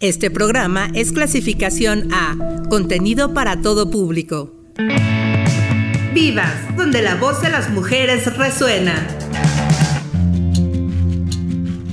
Este programa es clasificación A, contenido para todo público. Vivas, donde la voz de las mujeres resuena.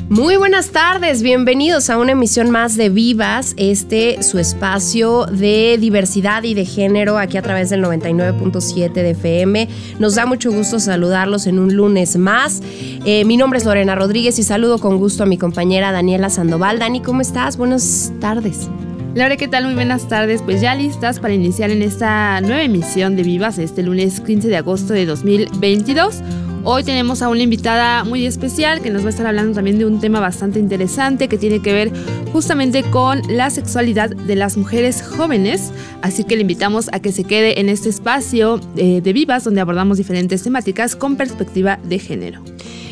Muy buenas tardes, bienvenidos a una emisión más de Vivas, este su espacio de diversidad y de género aquí a través del 99.7 de FM. Nos da mucho gusto saludarlos en un lunes más. Eh, mi nombre es Lorena Rodríguez y saludo con gusto a mi compañera Daniela Sandoval. Dani, ¿cómo estás? Buenas tardes. Laura, ¿qué tal? Muy buenas tardes. Pues ya listas para iniciar en esta nueva emisión de Vivas este lunes 15 de agosto de 2022. Hoy tenemos a una invitada muy especial que nos va a estar hablando también de un tema bastante interesante que tiene que ver justamente con la sexualidad de las mujeres jóvenes. Así que le invitamos a que se quede en este espacio eh, de Vivas donde abordamos diferentes temáticas con perspectiva de género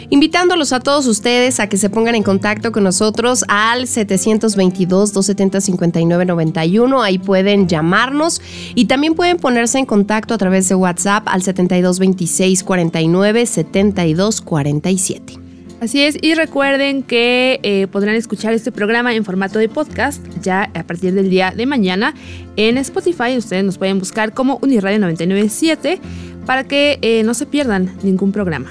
invitándolos a todos ustedes a que se pongan en contacto con nosotros al 722-270-5991. Ahí pueden llamarnos y también pueden ponerse en contacto a través de WhatsApp al 7226497247. Así es, y recuerden que eh, podrán escuchar este programa en formato de podcast ya a partir del día de mañana en Spotify. Ustedes nos pueden buscar como Uniradio 997 para que eh, no se pierdan ningún programa.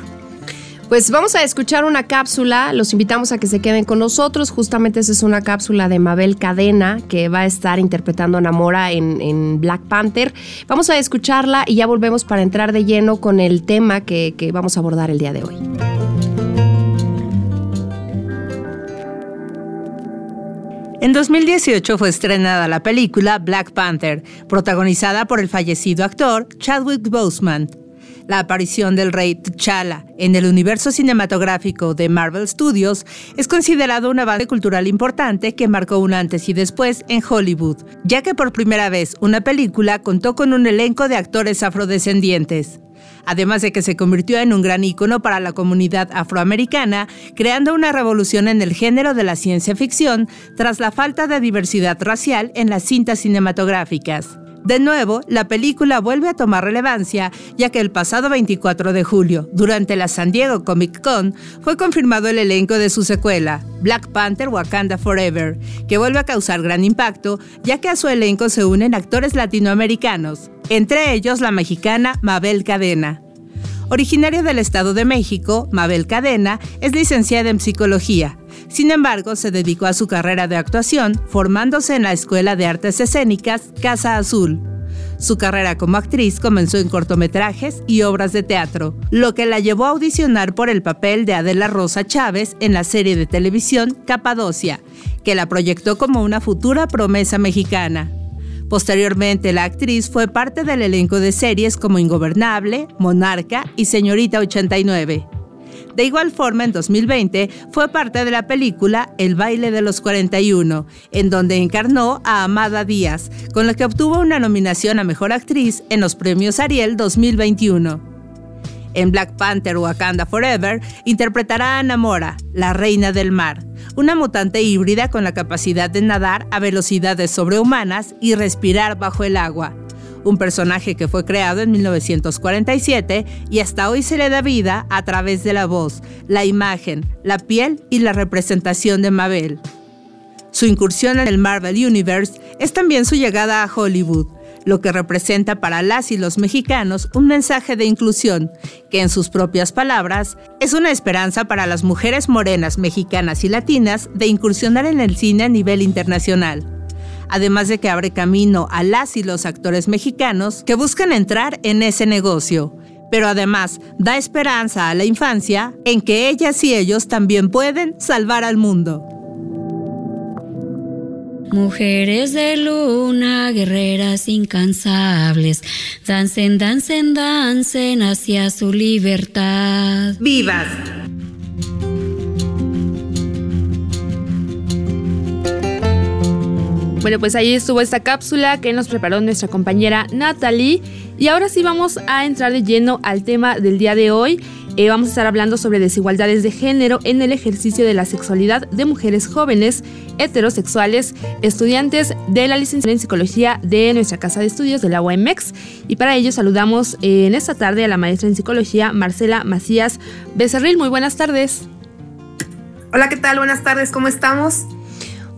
Pues vamos a escuchar una cápsula, los invitamos a que se queden con nosotros, justamente esa es una cápsula de Mabel Cadena que va a estar interpretando a Namora en, Black Panther. Vamos a escucharla y ya volvemos para entrar de lleno con el tema que, que vamos a abordar el día de hoy. En 2018 fue estrenada la película Black Panther, protagonizada por el fallecido actor Chadwick Boseman. La aparición del rey T'Challa en el universo cinematográfico de Marvel Studios es considerado una base cultural importante que marcó un antes y después en Hollywood, ya que por primera vez una película contó con un elenco de actores afrodescendientes además de que se convirtió en un gran ícono para la comunidad afroamericana, creando una revolución en el género de la ciencia ficción tras la falta de diversidad racial en las cintas cinematográficas. De nuevo, la película vuelve a tomar relevancia, ya que el pasado 24 de julio, durante la San Diego Comic Con, fue confirmado el elenco de su secuela, Black Panther Wakanda Forever, que vuelve a causar gran impacto, ya que a su elenco se unen actores latinoamericanos, entre ellos la mexicana Mabel Cadena. Originaria del Estado de México, Mabel Cadena es licenciada en psicología sin embargo, se dedicó a su carrera de actuación, formándose en la Escuela de Artes Escénicas Casa Azul. Su carrera como actriz comenzó en cortometrajes y obras de teatro, lo que la llevó a audicionar por el papel de Adela Rosa Chávez en la serie de televisión Capadocia, que la proyectó como una futura promesa mexicana. Posteriormente, la actriz fue parte del elenco de series como Ingobernable, Monarca y Señorita 89. De igual forma, en 2020 fue parte de la película El baile de los 41, en donde encarnó a Amada Díaz, con la que obtuvo una nominación a Mejor Actriz en los premios Ariel 2021. En Black Panther Wakanda Forever interpretará a Namora, la reina del mar, una mutante híbrida con la capacidad de nadar a velocidades sobrehumanas y respirar bajo el agua un personaje que fue creado en 1947 y hasta hoy se le da vida a través de la voz, la imagen, la piel y la representación de Mabel. Su incursión en el Marvel Universe es también su llegada a Hollywood, lo que representa para las y los mexicanos un mensaje de inclusión, que en sus propias palabras es una esperanza para las mujeres morenas mexicanas y latinas de incursionar en el cine a nivel internacional además de que abre camino a las y los actores mexicanos que buscan entrar en ese negocio. Pero además da esperanza a la infancia en que ellas y ellos también pueden salvar al mundo. Mujeres de luna, guerreras incansables, dancen, dancen, dancen hacia su libertad. ¡Vivas! Bueno, pues ahí estuvo esta cápsula que nos preparó nuestra compañera Natalie. Y ahora sí vamos a entrar de lleno al tema del día de hoy. Eh, vamos a estar hablando sobre desigualdades de género en el ejercicio de la sexualidad de mujeres jóvenes, heterosexuales, estudiantes de la licenciatura en psicología de nuestra casa de estudios de la UMX. Y para ello saludamos eh, en esta tarde a la maestra en psicología Marcela Macías Becerril. Muy buenas tardes. Hola, ¿qué tal? Buenas tardes, ¿cómo estamos?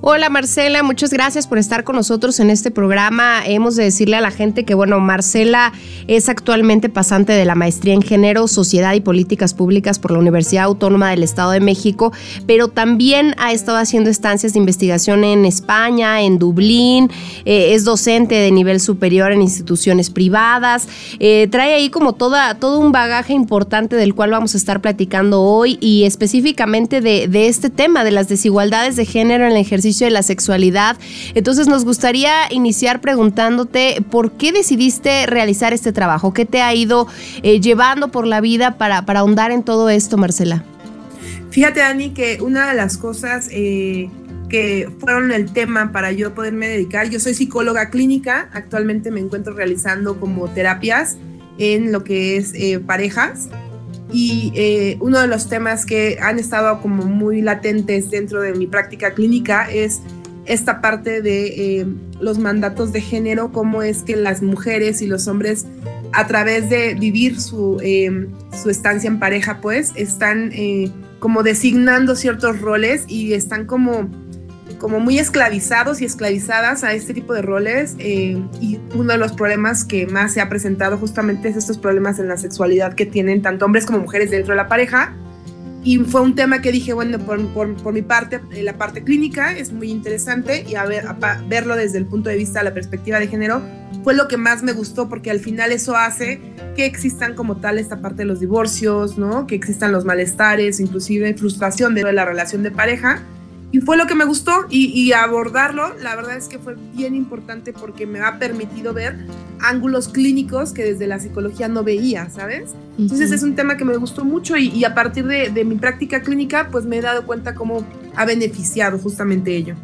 Hola Marcela, muchas gracias por estar con nosotros en este programa. Hemos de decirle a la gente que, bueno, Marcela es actualmente pasante de la maestría en género, sociedad y políticas públicas por la Universidad Autónoma del Estado de México, pero también ha estado haciendo estancias de investigación en España, en Dublín, eh, es docente de nivel superior en instituciones privadas, eh, trae ahí como toda, todo un bagaje importante del cual vamos a estar platicando hoy y específicamente de, de este tema de las desigualdades de género en el ejercicio de la sexualidad. Entonces nos gustaría iniciar preguntándote por qué decidiste realizar este trabajo, qué te ha ido eh, llevando por la vida para, para ahondar en todo esto, Marcela. Fíjate, Dani, que una de las cosas eh, que fueron el tema para yo poderme dedicar, yo soy psicóloga clínica, actualmente me encuentro realizando como terapias en lo que es eh, parejas y eh, uno de los temas que han estado como muy latentes dentro de mi práctica clínica es esta parte de eh, los mandatos de género, cómo es que las mujeres y los hombres a través de vivir su, eh, su estancia en pareja, pues están como designando ciertos roles y están como como muy esclavizados y esclavizadas a este tipo de roles eh, y uno de los problemas que más se ha presentado justamente es estos problemas en la sexualidad que tienen tanto hombres como mujeres dentro de la pareja y fue un tema que dije, bueno, por, por, mi parte, eh, la parte clínica es muy interesante y a, ver, a verlo desde el punto de vista de la perspectiva de género fue lo que más me gustó porque al final eso hace que existan como tal esta parte de los divorcios, ¿no? Que existan los malestares, inclusive frustración de la relación de pareja y fue lo que me gustó y, abordarlo, la verdad es que fue bien importante porque me ha permitido ver ángulos clínicos que desde la psicología no veía, ¿sabes? Entonces es un tema que me gustó mucho y, a partir de, de, mi práctica clínica pues me he dado cuenta cómo ha beneficiado justamente ello.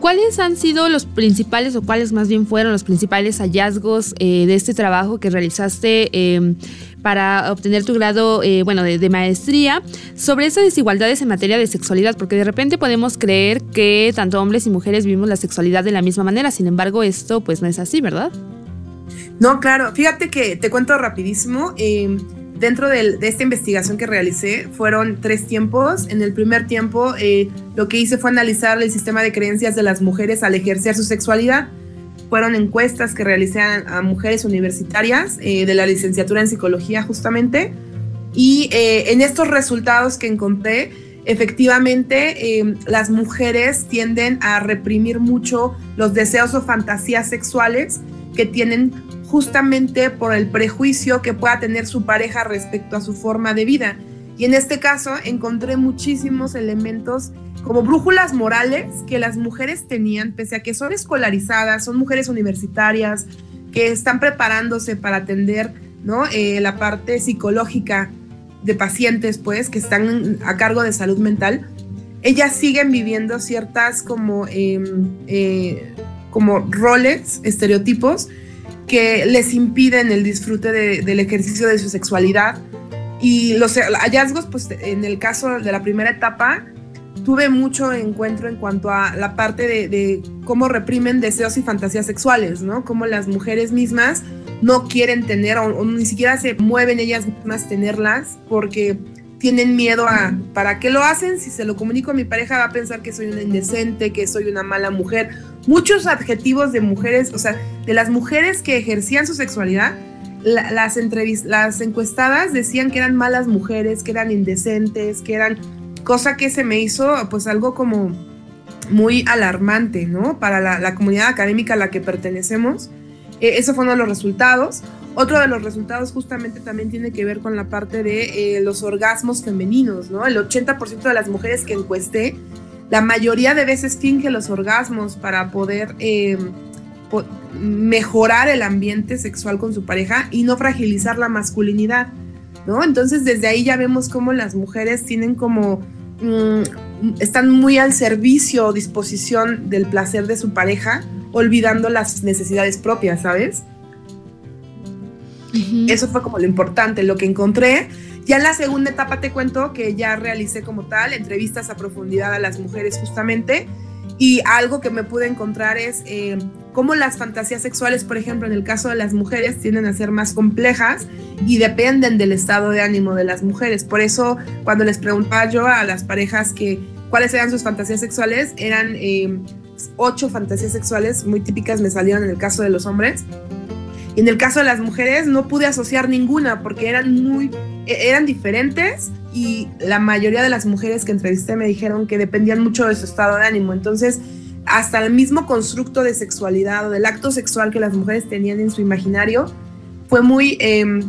¿Cuáles han sido los principales o cuáles más bien fueron los principales hallazgos eh, de este trabajo que realizaste em, para obtener tu grado eh, bueno, de, maestría sobre esas desigualdades en materia de sexualidad? Porque de repente podemos creer que tanto hombres y mujeres vivimos la sexualidad de la misma manera, sin embargo esto pues no es así, ¿verdad? No, claro, fíjate que te cuento rapidísimo. Em, dentro de, esta investigación que realicé fueron tres tiempos. En el primer tiempo eh, lo que hice fue analizar el sistema de creencias de las mujeres al ejercer su sexualidad. Fueron encuestas que realicé a, mujeres universitarias eh, de la licenciatura en psicología justamente. Y eh, en estos resultados que encontré, efectivamente las mujeres tienden a reprimir mucho los deseos o fantasías sexuales que tienen justamente por el prejuicio que pueda tener su pareja respecto a su forma de vida. Y en este caso encontré muchísimos elementos como brújulas morales que las mujeres tenían, pese a que son escolarizadas, son mujeres universitarias, que están preparándose para atender ¿no? Eh, la parte psicológica de pacientes, pues, que están a cargo de salud mental, ellas siguen viviendo ciertas como, em, eh, como roles, estereotipos, que les impiden el disfrute del ejercicio de su sexualidad. Y los hallazgos, pues en el caso de la primera etapa, tuve mucho encuentro en cuanto a la parte de, cómo reprimen deseos y fantasías sexuales, ¿no? Cómo las mujeres mismas no quieren tener o, ni siquiera se mueven ellas mismas tenerlas porque tienen miedo a, ¿para qué lo hacen? Si se lo comunico a mi pareja va a pensar que soy una indecente, que soy una mala mujer. Muchos adjetivos de mujeres, o sea, de las mujeres que ejercían su sexualidad, las, las encuestadas decían que eran malas mujeres, que eran indecentes, que eran, cosa que se me hizo pues algo como muy alarmante, ¿no? Para la, comunidad académica a la que pertenecemos. Eh, eso fue uno de los resultados. Otro de los resultados justamente también tiene que ver con la parte de eh, los orgasmos femeninos, ¿no? El 80% de las mujeres que encuesté, la mayoría de veces finge los orgasmos para poder eh, mejorar el ambiente sexual con su pareja y no fragilizar la masculinidad, ¿no? Entonces desde ahí ya vemos cómo las mujeres tienen como... Mm, están muy al servicio o disposición del placer de su pareja, olvidando las necesidades propias, ¿sabes? Eso fue como lo importante, lo que encontré. Ya en la segunda etapa te cuento que ya realicé como tal entrevistas a profundidad a las mujeres justamente y algo que me pude encontrar es eh, cómo las fantasías sexuales, por ejemplo, en el caso de las mujeres, tienden a ser más complejas y dependen del estado de ánimo de las mujeres. Por eso, cuando les preguntaba yo a las parejas que cuáles eran sus fantasías sexuales, eran eh, ocho fantasías sexuales muy típicas, me salieron en el caso de los hombres. Y en el caso de las mujeres no pude asociar ninguna porque eran muy, e, eran diferentes y la mayoría de las mujeres que entrevisté me dijeron que dependían mucho de su estado de ánimo. Entonces, hasta el mismo constructo de sexualidad o del acto sexual que las mujeres tenían en su imaginario fue muy, eh,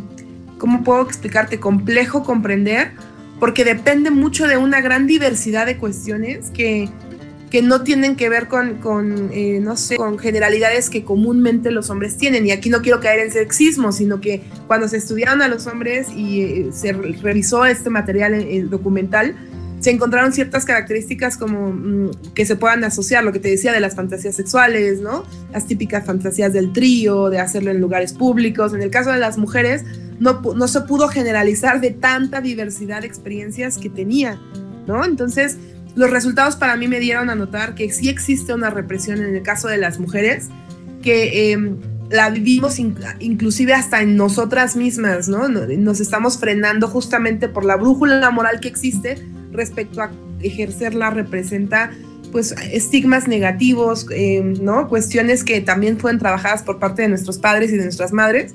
¿cómo puedo explicarte? Complejo comprender porque depende mucho de una gran diversidad de cuestiones que, que no tienen que ver con, con eh, no sé, con generalidades que comúnmente los hombres tienen. Y aquí no quiero caer en sexismo, sino que cuando se estudiaron a los hombres y eh, se revisó este material eh, documental, se encontraron ciertas características como mm, que se puedan asociar, lo que te decía de las fantasías sexuales, ¿no? Las típicas fantasías del trío, de hacerlo en lugares públicos. En el caso de las mujeres, no, no se pudo generalizar de tanta diversidad de experiencias que tenía, ¿no? Entonces, los resultados para mí me dieron a notar que sí existe una represión en el caso de las mujeres, que em, la vivimos inclusive hasta en nosotras mismas, ¿no? Nos estamos frenando justamente por la brújula moral que existe respecto a ejercerla, representa pues estigmas negativos, em, ¿no? Cuestiones que también fueron trabajadas por parte de nuestros padres y de nuestras madres,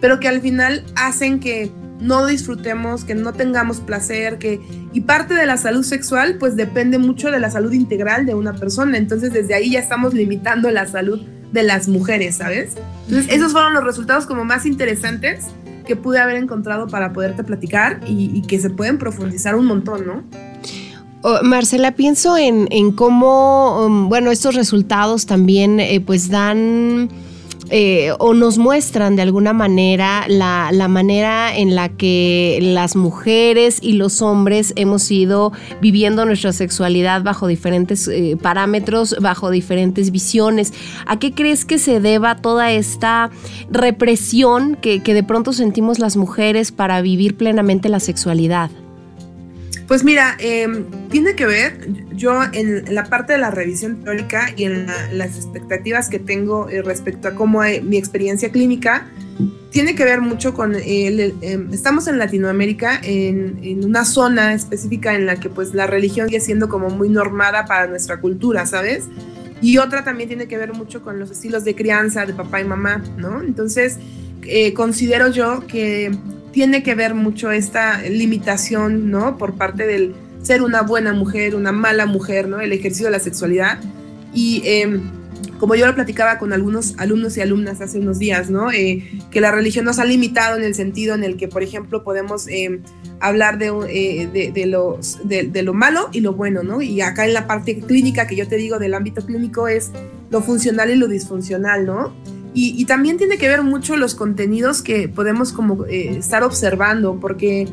pero que al final hacen que no disfrutemos, que no tengamos placer, que y parte de la salud sexual pues depende mucho de la salud integral de una persona, entonces desde ahí ya estamos limitando la salud de las mujeres, ¿sabes? Entonces esos fueron los resultados como más interesantes que pude haber encontrado para poderte platicar y, que se pueden profundizar un montón, ¿no? Oh, Marcela, pienso en, cómo, um, bueno, estos resultados también eh, pues dan eh, o nos muestran de alguna manera la, manera en la que las mujeres y los hombres hemos ido viviendo nuestra sexualidad bajo diferentes eh, parámetros, bajo diferentes visiones. ¿A qué crees que se deba toda esta represión que de pronto sentimos las mujeres para vivir plenamente la sexualidad? Pues mira, em, tiene que ver, yo en, la parte de la revisión teórica y en las expectativas que tengo eh, respecto a cómo mi experiencia clínica, tiene que ver mucho con, el, em, estamos en Latinoamérica, en, una zona específica en la que pues la religión sigue siendo como muy normada para nuestra cultura, ¿sabes? Y otra también tiene que ver mucho con los estilos de crianza de papá y mamá, ¿no? Entonces, eh, considero yo que tiene que ver mucho esta limitación, ¿no? Por parte del ser una buena mujer, una mala mujer, ¿no? El ejercicio de la sexualidad. Y em, como yo lo platicaba con algunos alumnos y alumnas hace unos días, ¿no? Eh, que la religión nos ha limitado en el sentido en el que, por ejemplo, podemos em, hablar de, eh, de, de, de, lo malo y lo bueno, ¿no? Y acá en la parte clínica que yo te digo del ámbito clínico es lo funcional y lo disfuncional, ¿no? Y, también tiene que ver mucho los contenidos que podemos como eh, estar observando, porque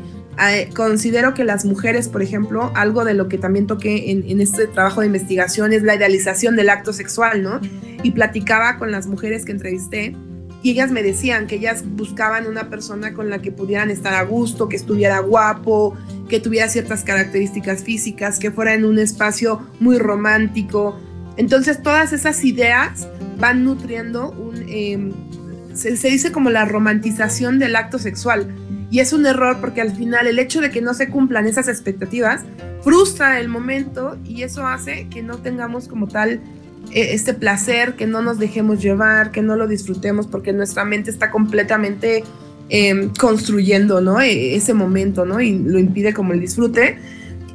eh, considero que las mujeres, por ejemplo, algo de lo que también toqué en, este trabajo de investigación es la idealización del acto sexual, ¿no? Y platicaba con las mujeres que entrevisté y ellas me decían que ellas buscaban una persona con la que pudieran estar a gusto, que estuviera guapo, que tuviera ciertas características físicas, que fuera en un espacio muy romántico. Entonces todas esas ideas van nutriendo un, em, se, dice como la romantización del acto sexual. Y es un error porque al final el hecho de que no se cumplan esas expectativas frustra el momento y eso hace que no tengamos como tal e, este placer, que no nos dejemos llevar, que no lo disfrutemos porque nuestra mente está completamente em, construyendo, ¿no? E, ese momento, ¿no? Y lo impide como el disfrute.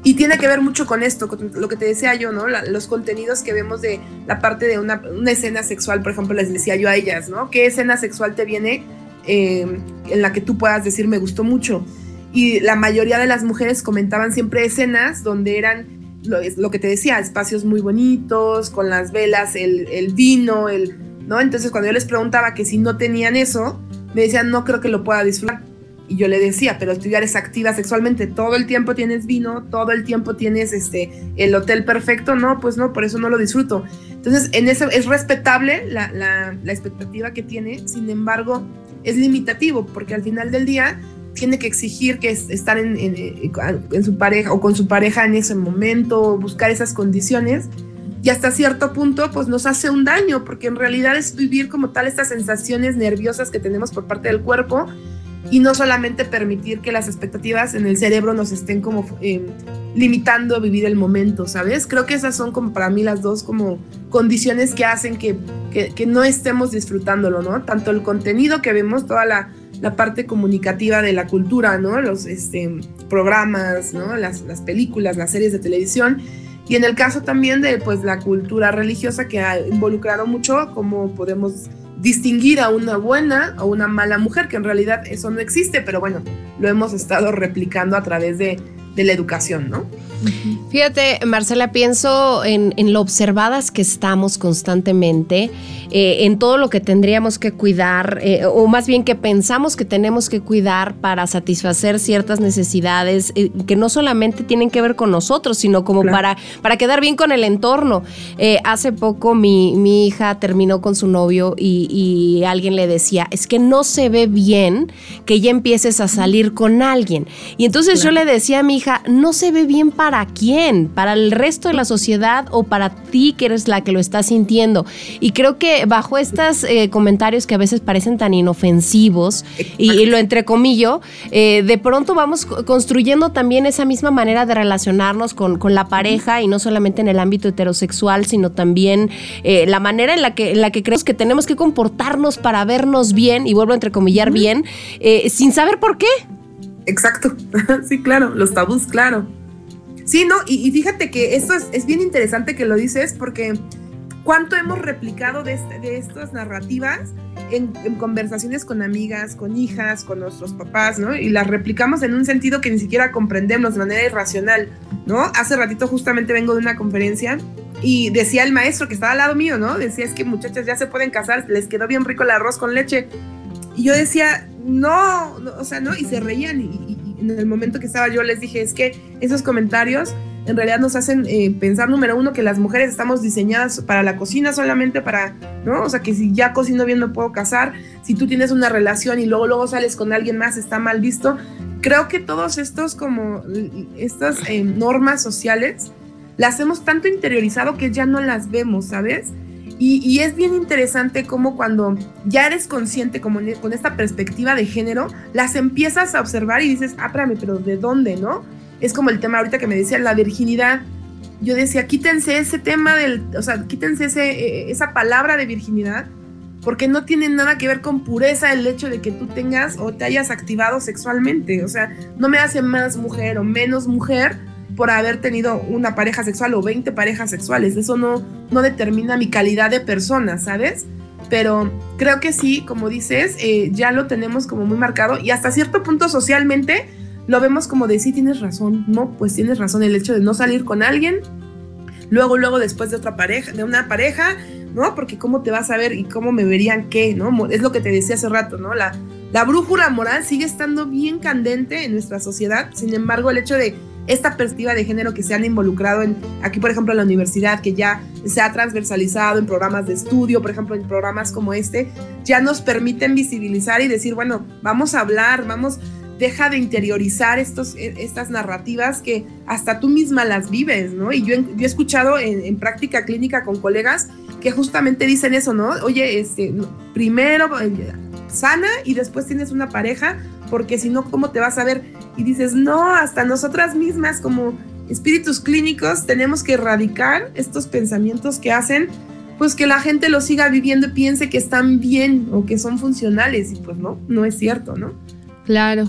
Y tiene que ver mucho con esto, lo que te decía yo, ¿no? los contenidos que vemos de la parte de una, escena sexual, por ejemplo, les decía yo a ellas, ¿no? ¿Qué escena sexual te viene em, en la que tú puedas decir me gustó mucho? Y la mayoría de las mujeres comentaban siempre escenas donde eran lo, que te decía, espacios muy bonitos, con las velas, el, el vino, el, ¿no? Entonces cuando yo les preguntaba que si no tenían eso, me decían no creo que lo pueda disfrutar y yo le decía, pero tú ya eres activa sexualmente, todo el tiempo tienes vino, todo el tiempo tienes este, el hotel perfecto, no, pues no, por eso no lo disfruto. Entonces, en eso es respetable la, la, expectativa que tiene, sin embargo, es limitativo, porque al final del día tiene que exigir que es, estar en, en, en, su pareja o con su pareja en ese momento, buscar esas condiciones. Y hasta cierto punto, pues nos hace un daño, porque en realidad es vivir como tal estas sensaciones nerviosas que tenemos por parte del cuerpo, y no solamente permitir que las expectativas en el cerebro nos estén como eh, limitando vivir el momento, ¿sabes? Creo que esas son como para mí las dos como condiciones que hacen que, que, no estemos disfrutándolo, ¿no? Tanto el contenido que vemos, toda la, la parte comunicativa de la cultura, ¿no? Los este, programas, ¿no? Las, las, películas, las series de televisión. Y en el caso también de pues, la cultura religiosa que ha involucrado mucho, cómo podemos distinguir a una buena o una mala mujer, que en realidad eso no existe, pero bueno, lo hemos estado replicando a través de, de la educación, ¿no? Fíjate, Marcela, pienso en, lo observadas que estamos constantemente, eh, en todo lo que tendríamos que cuidar, eh, o más bien que pensamos que tenemos que cuidar para satisfacer ciertas necesidades eh, que no solamente tienen que ver con nosotros, sino como para, para quedar bien con el entorno. hace poco mi, mi, hija terminó con su novio y, y alguien le decía, es que no se ve bien que ya empieces a salir con alguien. Y entonces yo le decía a mi hija, no se ve bien para quién, para el resto de la sociedad o para ti que eres la que lo está sintiendo. Y creo que bajo estos eh, comentarios que a veces parecen tan inofensivos y, lo entrecomillo, eh, de pronto vamos construyendo también esa misma manera de relacionarnos con, la pareja y no solamente en el ámbito heterosexual, sino también eh, la manera en la que, en la que creemos que tenemos que comportarnos para vernos bien, y vuelvo a entrecomillar bien, sin saber por qué. Exacto, sí, claro, los tabús, claro. Sí, no, y, fíjate que esto es, bien interesante que lo dices porque cuánto hemos replicado de, este, de estas narrativas en, conversaciones con amigas, con hijas, con nuestros papás, ¿no? Y las replicamos en un sentido que ni siquiera comprendemos de manera irracional, ¿no? Hace ratito justamente vengo de una conferencia y decía el maestro que estaba al lado mío, ¿no? Decía es que muchachas ya se pueden casar, les quedó bien rico el arroz con leche. Y yo decía, no, o sea, no, y se reían y, en el momento que estaba yo les dije, es que esos comentarios en realidad nos hacen eh, pensar, número uno, que las mujeres estamos diseñadas para la cocina solamente para, ¿no? O sea, que si ya cocino bien no puedo casar, si tú tienes una relación y luego luego sales con alguien más está mal visto. Creo que todos estos como, estas eh, normas sociales las hemos tanto interiorizado que ya no las vemos, ¿sabes? Y, es bien interesante cómo cuando ya eres consciente como con esta perspectiva de género, las empiezas a observar y dices, ah, espérame, pero ¿de dónde, no? Es como el tema ahorita que me decía la virginidad. Yo decía, quítense ese tema del, o sea, quítense ese, eh, esa palabra de virginidad, porque no tiene nada que ver con pureza el hecho de que tú tengas o te hayas activado sexualmente. O sea, no me hace más mujer o menos mujer por haber tenido una pareja sexual o 20 parejas sexuales. Eso no, no determina mi calidad de persona, ¿sabes? Pero creo que sí, como dices, eh, ya lo tenemos como muy marcado y hasta cierto punto socialmente lo vemos como de sí tienes razón, no, pues tienes razón el hecho de no salir con alguien, luego, luego después de otra pareja, de una pareja, ¿no? Porque cómo te vas a ver y cómo me verían qué, ¿no? Es lo que te decía hace rato, ¿no? La, la brújula moral sigue estando bien candente en nuestra sociedad, sin embargo el hecho de esta perspectiva de género que se han involucrado en, aquí por ejemplo en la universidad, que ya se ha transversalizado en programas de estudio, por ejemplo en programas como este, ya nos permiten visibilizar y decir, bueno, vamos a hablar, vamos, deja de interiorizar estos, e, estas narrativas que hasta tú misma las vives, ¿no? Y yo, he escuchado en, práctica clínica con colegas que justamente dicen eso, ¿no? Oye, este, primero eh, sana y después tienes una pareja, porque si no, ¿cómo te vas a ver? Y dices, no, hasta nosotras mismas como espíritus clínicos tenemos que erradicar estos pensamientos que hacen pues que la gente lo siga viviendo y piense que están bien o que son funcionales y pues no, no es cierto, ¿no? Claro.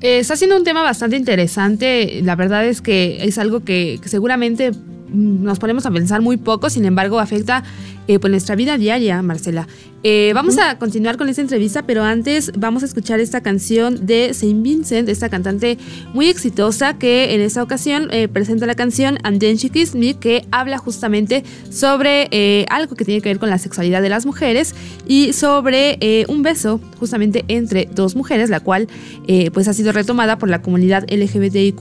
Eh, está siendo un tema bastante interesante. La verdad es que es algo que seguramente nos ponemos a pensar muy poco, sin embargo afecta eh, pues nuestra vida diaria, Marcela. Eh, vamos a continuar con esta entrevista, pero antes vamos a escuchar esta canción de Saint Vincent, esta cantante muy exitosa que en esta ocasión eh, presenta la canción And Then She Kissed Me, que habla justamente sobre algo que tiene que ver con la sexualidad de las mujeres y sobre un beso justamente entre dos mujeres, la cual pues ha sido retomada por la comunidad LGBTIQ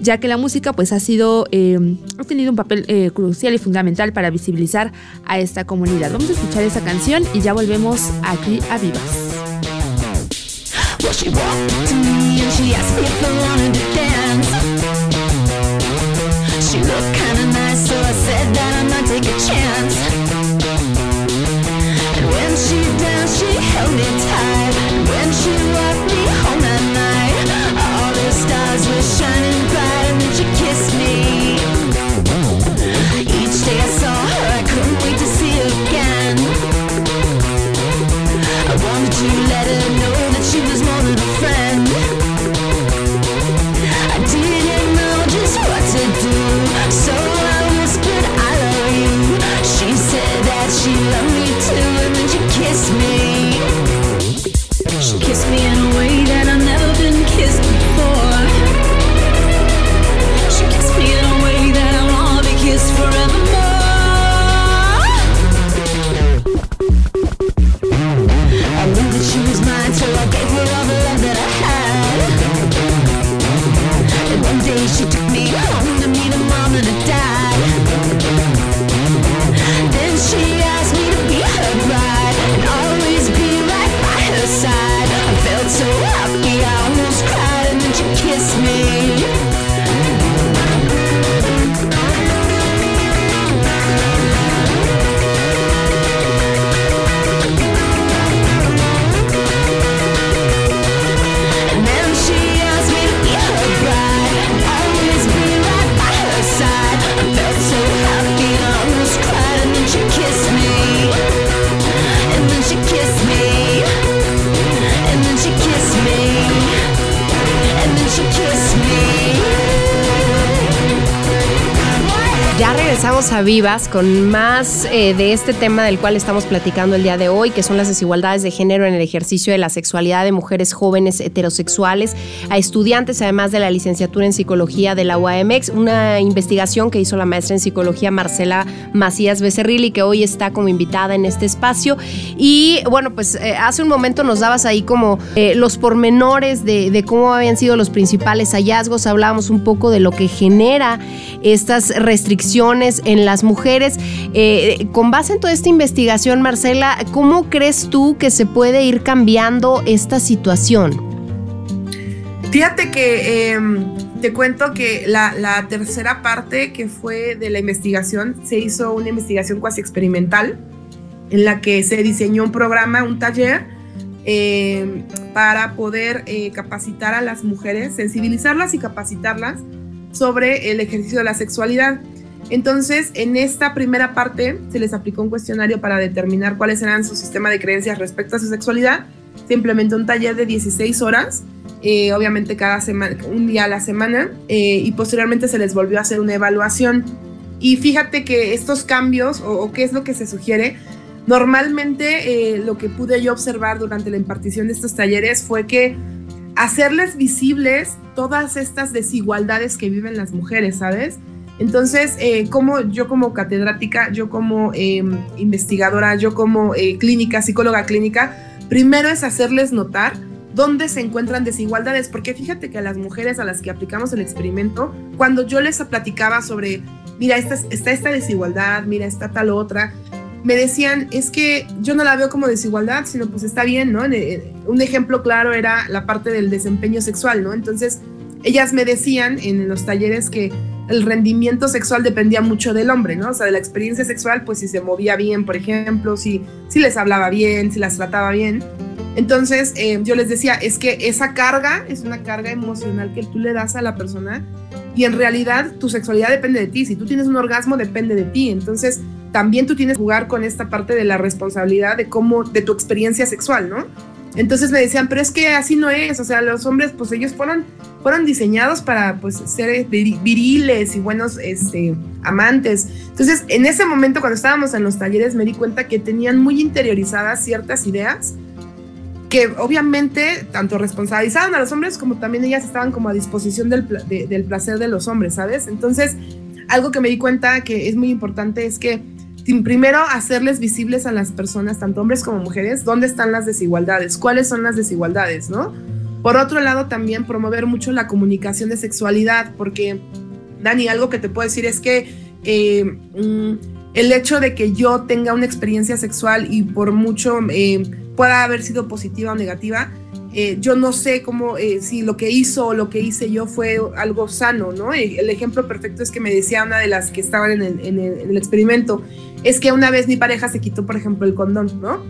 ya que la música pues ha sido eh, ha tenido un papel eh, crucial y fundamental para visibilizar a esta comunidad. Vamos a escuchar esa canción y ya volvemos aquí a Vivas. Vivas con más eh, de este tema del cual estamos platicando el día de hoy, que son las desigualdades de género en el ejercicio de la sexualidad de mujeres jóvenes heterosexuales a estudiantes, además de la licenciatura en psicología de la UAMX, una investigación que hizo la maestra en psicología Marcela Macías Becerril y que hoy está como invitada en este espacio. Y bueno, pues eh, hace un momento nos dabas ahí como eh, los pormenores de, de cómo habían sido los principales hallazgos, hablábamos un poco de lo que genera estas restricciones en las mujeres. Eh, con base en toda esta investigación, Marcela, ¿cómo crees tú que se puede ir cambiando esta situación? Fíjate que em, te cuento que la, la, tercera parte que fue de la investigación se hizo una investigación cuasi experimental en la que se diseñó un programa, un taller em, para poder eh, capacitar a las mujeres, sensibilizarlas y capacitarlas sobre el ejercicio de la sexualidad. Entonces, en esta primera parte se les aplicó un cuestionario para determinar cuáles eran su sistema de creencias respecto a su sexualidad. Se implementó un taller de 16 horas, eh, obviamente cada semana, un día a la semana, eh, y posteriormente se les volvió a hacer una evaluación. Y fíjate que estos cambios, o, qué es lo que se sugiere, normalmente eh, lo que pude yo observar durante la impartición de estos talleres fue que hacerles visibles todas estas desigualdades que viven las mujeres, ¿sabes? Entonces, eh, como yo como catedrática, yo como em, investigadora, yo como eh, clínica, psicóloga clínica, primero es hacerles notar dónde se encuentran desigualdades, porque fíjate que a las mujeres a las que aplicamos el experimento, cuando yo les platicaba sobre, mira, esta, está esta desigualdad, mira, está tal otra, me decían, es que yo no la veo como desigualdad, sino pues está bien, ¿no? Un ejemplo claro era la parte del desempeño sexual, ¿no? Entonces, ellas me decían en los talleres que el rendimiento sexual dependía mucho del hombre, ¿no? O sea, de la experiencia sexual, pues si se movía bien, por ejemplo, si, si les hablaba bien, si las trataba bien. Entonces, eh, yo les decía, es que esa carga es una carga emocional que tú le das a la persona y en realidad tu sexualidad depende de ti. Si tú tienes un orgasmo, depende de ti. Entonces, también tú tienes que jugar con esta parte de la responsabilidad de cómo, de tu experiencia sexual, ¿no? Entonces me decían, pero es que así no es, o sea, los hombres, pues ellos fueron, fueron diseñados para, pues, ser viriles y buenos, este, amantes. Entonces, en ese momento, cuando estábamos en los talleres, me di cuenta que tenían muy interiorizadas ciertas ideas que obviamente tanto responsabilizaban a los hombres como también ellas estaban como a disposición del, del placer de los hombres, ¿sabes? Entonces, algo que me di cuenta que es muy importante es que primero hacerles visibles a las personas, tanto hombres como mujeres, dónde están las desigualdades, cuáles son las desigualdades, ¿no? Por otro lado, también promover mucho la comunicación de sexualidad, porque, Dani, algo que te puedo decir es que eh, mm, el hecho de que yo tenga una experiencia sexual y por mucho eh, pueda haber sido positiva o negativa, eh, yo no sé cómo, si lo que hizo o lo que hice yo fue algo sano, ¿no? El ejemplo perfecto es que me decía una de las que estaban en el, en el experimento, es que una vez mi pareja se quitó, por ejemplo, el condón, ¿no?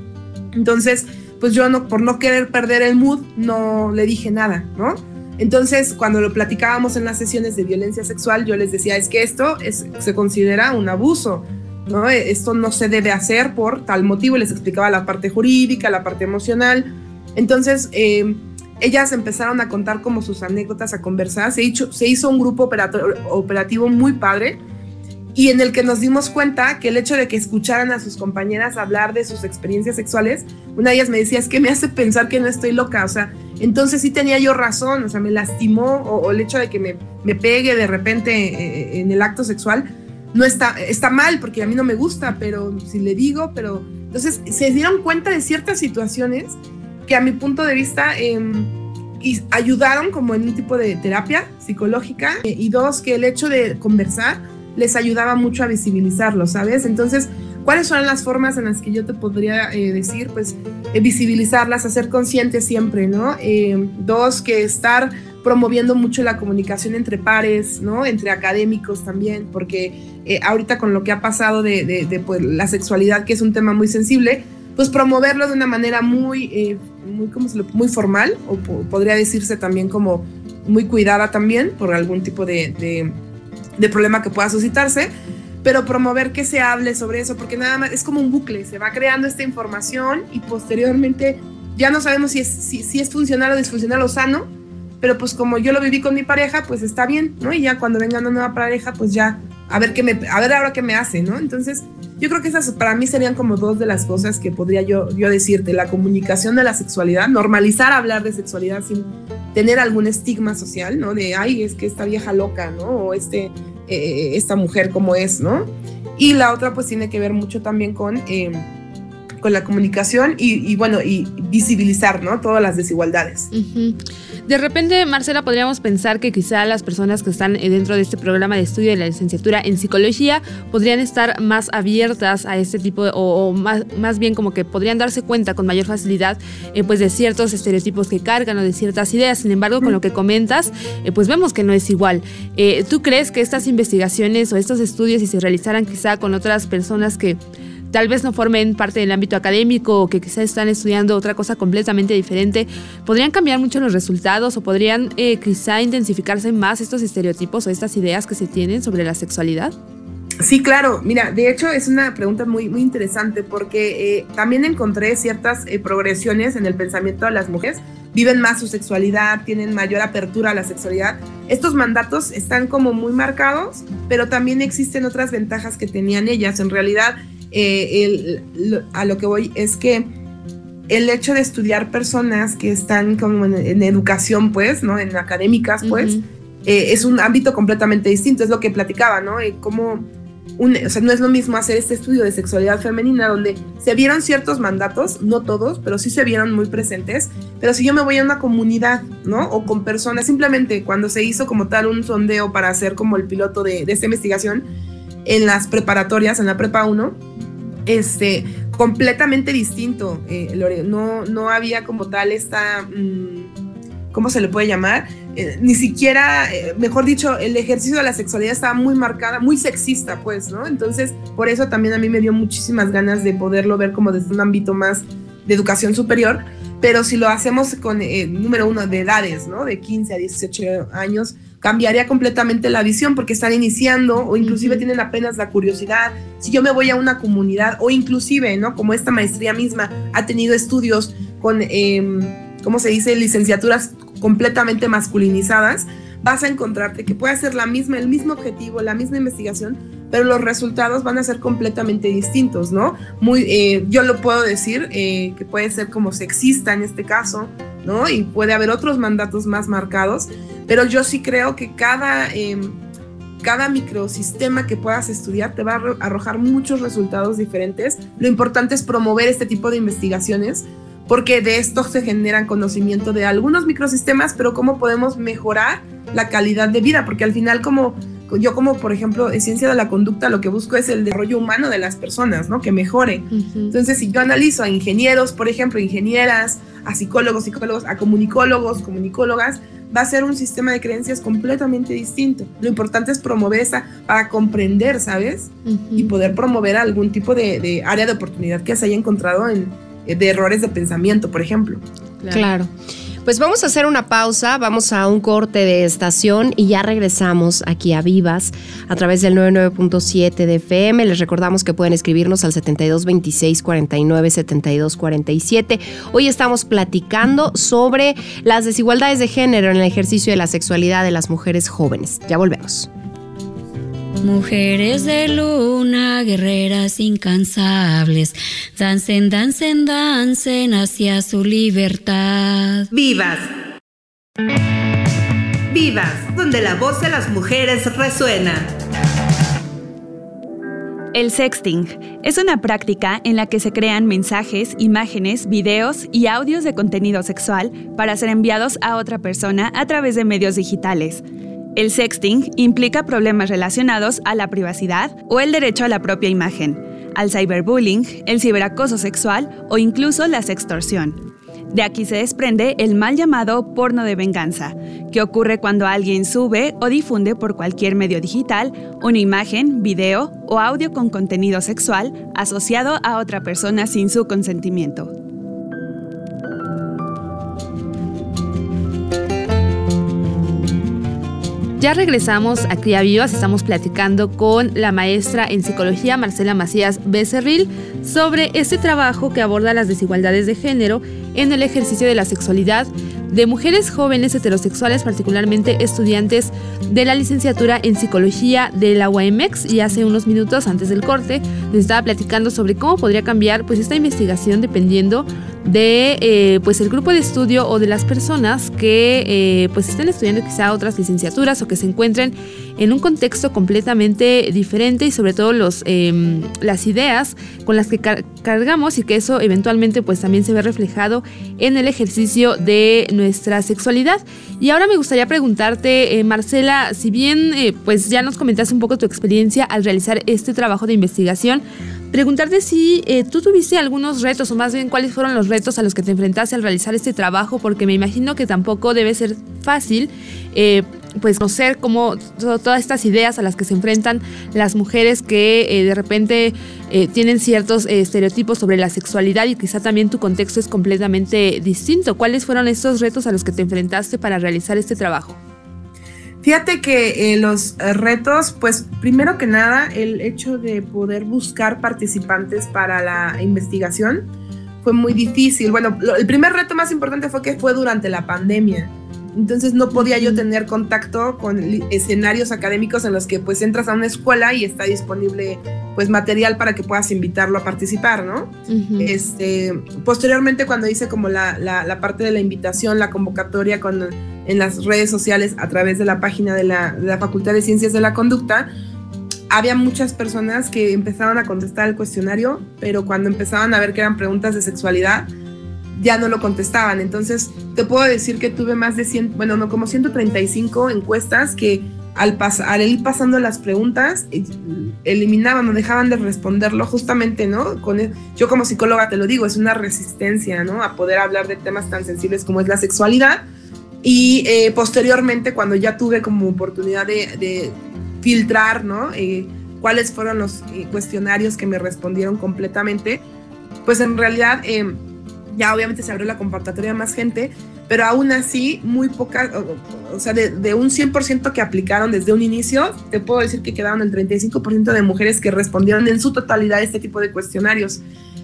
Entonces, pues yo no, por no querer perder el mood, no le dije nada, ¿no? Entonces, cuando lo platicábamos en las sesiones de violencia sexual, yo les decía, es que esto es, se considera un abuso, ¿no? Esto no se debe hacer por tal motivo, les explicaba la parte jurídica, la parte emocional. Entonces, eh, ellas empezaron a contar como sus anécdotas, a conversar, se hizo un grupo operativo muy padre, y en el que nos dimos cuenta que el hecho de que escucharan a sus compañeras hablar de sus experiencias sexuales, una de ellas me decía, es que me hace pensar que no estoy loca, o sea, entonces sí tenía yo razón, o sea, me lastimó, o, el hecho de que me, me pegue de repente eh, en el acto sexual, no está, está mal, porque a mí no me gusta, pero si le digo, pero... Entonces se dieron cuenta de ciertas situaciones que a mi punto de vista... Em, ayudaron como en un tipo de terapia psicológica eh, y dos, que el hecho de conversar les ayudaba mucho a visibilizarlo, ¿sabes? Entonces, ¿cuáles son las formas en las que yo te podría eh, decir? Pues eh, visibilizarlas, hacer conscientes siempre, ¿no? Eh, dos, que estar promoviendo mucho la comunicación entre pares, ¿no? Entre académicos también, porque ahorita con lo que ha pasado de, pues, la sexualidad, que es un tema muy sensible, pues promoverlo de una manera muy, ¿cómo se lo, muy formal, o podría decirse también como muy cuidada también por algún tipo de problema que pueda suscitarse, pero promover que se hable sobre eso, porque nada más es como un bucle, se va creando esta información y posteriormente ya no sabemos si es, si, es funcional o disfuncional o sano, pero pues como yo lo viví con mi pareja, pues está bien, ¿no? Y ya cuando venga una nueva pareja, pues ya a ver qué me, a ver ahora qué me hace, ¿no? Entonces, yo creo que esas para mí serían como dos de las cosas que podría yo, yo decirte, la comunicación de la sexualidad, normalizar hablar de sexualidad sin tener algún estigma social, ¿no? De, ay, es que esta vieja loca, ¿no? O este, eh, esta mujer como es, ¿no? Y la otra pues tiene que ver mucho también con... Eh, con la comunicación y, bueno, y visibilizar, ¿no? Todas las desigualdades. De repente, Marcela, podríamos pensar que quizá las personas que están eh, dentro de este programa de estudio de la licenciatura en psicología podrían estar más abiertas a este tipo de, o, más, más bien como que podrían darse cuenta con mayor facilidad eh, pues de ciertos estereotipos que cargan o de ciertas ideas. Sin embargo, con lo que comentas, eh, pues vemos que no es igual. ¿Tú crees que estas investigaciones o estos estudios, si se realizaran quizá con otras personas que tal vez no formen parte del ámbito académico o que quizás están estudiando otra cosa completamente diferente, podrían cambiar mucho los resultados o podrían eh, intensificarse más estos estereotipos o estas ideas que se tienen sobre la sexualidad? Sí, claro. Mira, de hecho es una pregunta muy, muy interesante porque eh, también encontré ciertas eh, progresiones en el pensamiento de las mujeres. Viven más su sexualidad, tienen mayor apertura a la sexualidad. Estos mandatos están como muy marcados, pero también existen otras ventajas que tenían ellas. En realidad, eh, a lo que voy es que el hecho de estudiar personas que están como en, educación, pues, ¿no? En académicas, pues, eh, es un ámbito completamente distinto, es lo que platicaba, ¿no? Eh, como un, o sea, no es lo mismo hacer este estudio de sexualidad femenina donde se vieron ciertos mandatos, no todos, pero sí se vieron muy presentes, pero si yo me voy a una comunidad, ¿no? O con personas, simplemente cuando se hizo como tal un sondeo para hacer como el piloto de, de esta investigación en las preparatorias, en la prepa 1, este, completamente distinto. Eh, no, no había como tal esta, mm, ¿cómo se le puede llamar? Eh, ni siquiera, eh, mejor dicho, el ejercicio de la sexualidad estaba muy marcada, muy sexista, pues, ¿no? Entonces, por eso también a mí me dio muchísimas ganas de poderlo ver como desde un ámbito más de educación superior, pero si lo hacemos con, número uno, de edades, ¿no? De 15 a 18 años, cambiaría completamente la visión porque están iniciando o inclusive tienen apenas la curiosidad. Si yo me voy a una comunidad o inclusive, ¿no? Como esta maestría misma ha tenido estudios con, eh, ¿cómo se dice? Licenciaturas completamente masculinizadas, vas a encontrarte que puede ser la misma, el mismo objetivo, la misma investigación, pero los resultados van a ser completamente distintos, ¿no? Muy, eh, yo lo puedo decir, eh, que puede ser como sexista en este caso, ¿no? Y puede haber otros mandatos más marcados, pero yo sí creo que cada, em, cada microsistema que puedas estudiar te va a arrojar muchos resultados diferentes. Lo importante es promover este tipo de investigaciones porque de esto se generan conocimiento de algunos microsistemas, pero cómo podemos mejorar la calidad de vida, porque al final como yo como por ejemplo en ciencia de la conducta lo que busco es el desarrollo humano de las personas, ¿no? Que mejore. Entonces, si yo analizo a ingenieros, por ejemplo, ingenieras, a psicólogos, psicólogos, a comunicólogos, comunicólogas, va a ser un sistema de creencias completamente distinto. Lo importante es promover esa para comprender, ¿sabes? Y poder promover algún tipo de, área de oportunidad que se haya encontrado en, de errores de pensamiento, por ejemplo. claro. Pues vamos a hacer una pausa, vamos a un corte de estación y ya regresamos aquí a Vivas a través del 99.7 de FM. Les recordamos que pueden escribirnos al 7226 49 72 47. Hoy estamos platicando sobre las desigualdades de género en el ejercicio de la sexualidad de las mujeres jóvenes. Ya volvemos. Mujeres de luna, guerreras incansables, dancen, dancen, dancen hacia su libertad. Vivas. Vivas, donde la voz de las mujeres resuena. El sexting es una práctica en la que se crean mensajes, imágenes, videos y audios de contenido sexual para ser enviados a otra persona a través de medios digitales. El sexting implica problemas relacionados a la privacidad o el derecho a la propia imagen, al cyberbullying, el ciberacoso sexual o incluso la sextorsión. De aquí se desprende el mal llamado porno de venganza, que ocurre cuando alguien sube o difunde por cualquier medio digital una imagen, video o audio con contenido sexual asociado a otra persona sin su consentimiento. Ya regresamos a Cría Vivas, estamos platicando con la maestra en psicología Marcela Macías Becerril sobre este trabajo que aborda las desigualdades de género en el ejercicio de la sexualidad de mujeres jóvenes heterosexuales, particularmente estudiantes de la licenciatura en psicología de la UAMX y hace unos minutos antes del corte les estaba platicando sobre cómo podría cambiar pues esta investigación dependiendo de eh, pues el grupo de estudio o de las personas que eh, pues estudiando quizá otras licenciaturas o que se encuentren en un contexto completamente diferente y sobre todo los, em, las ideas con las que cargamos y que eso eventualmente pues también se ve reflejado en el ejercicio de nuestra sexualidad. Y ahora me gustaría preguntarte, eh, Marcela, si bien pues ya nos comentaste un poco tu experiencia al realizar este trabajo de investigación, preguntarte si eh, tú tuviste algunos retos o más bien cuáles fueron los retos a los que te enfrentaste al realizar este trabajo, porque me imagino que tampoco debe ser fácil. Eh, pues conocer cómo todas estas ideas a las que se enfrentan las mujeres que eh, de repente tienen ciertos estereotipos sobre la sexualidad y quizá también tu contexto es completamente distinto. ¿Cuáles fueron estos retos a los que te enfrentaste para realizar este trabajo? Fíjate que eh, los eh, retos, pues primero que nada, el hecho de poder buscar participantes para la investigación fue muy difícil. Bueno, el primer reto más importante fue que fue durante la pandemia. Entonces no podía yo tener contacto con escenarios académicos en los que pues entras a una escuela y está disponible pues material para que puedas invitarlo a participar, ¿no? este, posteriormente cuando hice como la, la, parte de la invitación, la convocatoria con, en las redes sociales a través de la página de la, de la Facultad de Ciencias de la Conducta, había muchas personas que empezaron a contestar el cuestionario, pero cuando empezaban a ver que eran preguntas de sexualidad, ya no lo contestaban. Entonces, te puedo decir que tuve más de 100, bueno, no, como 135 encuestas que al, al ir pasando las preguntas, eh, eliminaban o dejaban de responderlo justamente, ¿no? Con e, yo como psicóloga te lo digo, es una resistencia, ¿no? A poder hablar de temas tan sensibles como es la sexualidad. Y eh, posteriormente, cuando ya tuve como oportunidad de, filtrar, ¿no? Eh, cuáles fueron los cuestionarios que me respondieron completamente, pues en realidad ya obviamente se abrió la convocatoria a más gente, pero aún así muy poca, o, sea, de, un 100% que aplicaron desde un inicio, te puedo decir que quedaron el 35% de mujeres que respondieron en su totalidad este tipo de cuestionarios.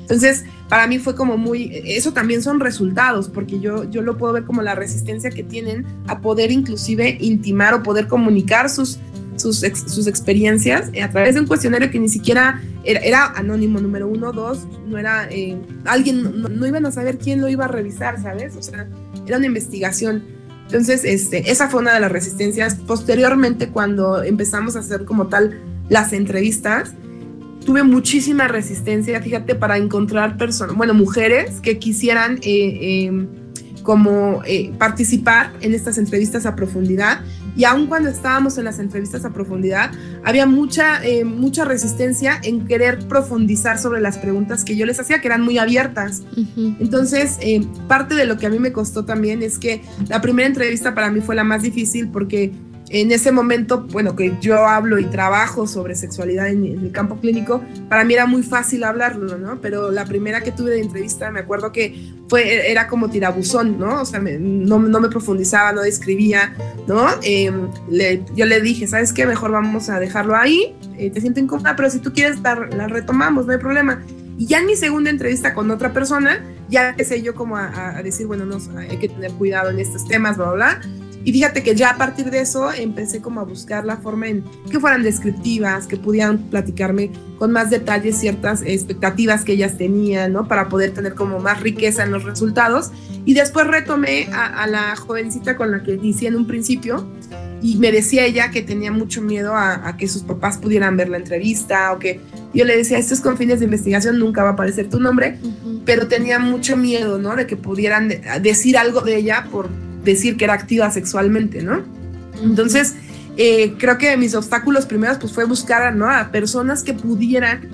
Entonces, para mí fue como muy, eso también son resultados, porque yo, yo lo puedo ver como la resistencia que tienen a poder inclusive intimar o poder comunicar sus, sus, sus experiencias a través de un cuestionario que ni siquiera era, anónimo, número uno, dos, no era, eh, alguien, no, iban a saber quién lo iba a revisar, ¿sabes? O sea, era una investigación. Entonces, este, esa fue una de las resistencias. Posteriormente, cuando empezamos a hacer como tal las entrevistas, tuve muchísima resistencia, fíjate, para encontrar personas, bueno, mujeres que quisieran eh, eh, como participar en estas entrevistas a profundidad y aun cuando estábamos en las entrevistas a profundidad, había mucha, eh, mucha resistencia en querer profundizar sobre las preguntas que yo les hacía, que eran muy abiertas. Entonces, eh, parte de lo que a mí me costó también es que la primera entrevista para mí fue la más difícil porque en ese momento, bueno, que yo hablo y trabajo sobre sexualidad en, el campo clínico, para mí era muy fácil hablarlo, ¿no? Pero la primera que tuve de entrevista, me acuerdo que fue, era como tirabuzón, ¿no? O sea, no, no, me profundizaba, no describía, ¿no? Em, yo le dije, ¿sabes qué? Mejor vamos a dejarlo ahí, eh, te siento incómoda, pero si tú quieres, dar, la retomamos, no hay problema. Y ya en mi segunda entrevista con otra persona, ya empecé yo como a, a decir, bueno, no, hay que tener cuidado en estos temas, bla, bla, bla y fíjate que ya a partir de eso empecé como a buscar la forma en que fueran descriptivas, que pudieran platicarme con más detalles ciertas expectativas que ellas tenían, ¿no? Para poder tener como más riqueza en los resultados. Y después retomé a, la jovencita con la que inicié en un principio y me decía ella que tenía mucho miedo a, que sus papás pudieran ver la entrevista o que yo le decía, esto es con fines de investigación, nunca va a aparecer tu nombre, pero tenía mucho miedo, ¿no? De que pudieran decir algo de ella por decir que era activa sexualmente, ¿no? Entonces, eh, creo que mis obstáculos primeros pues fue buscar ¿no? a personas que pudieran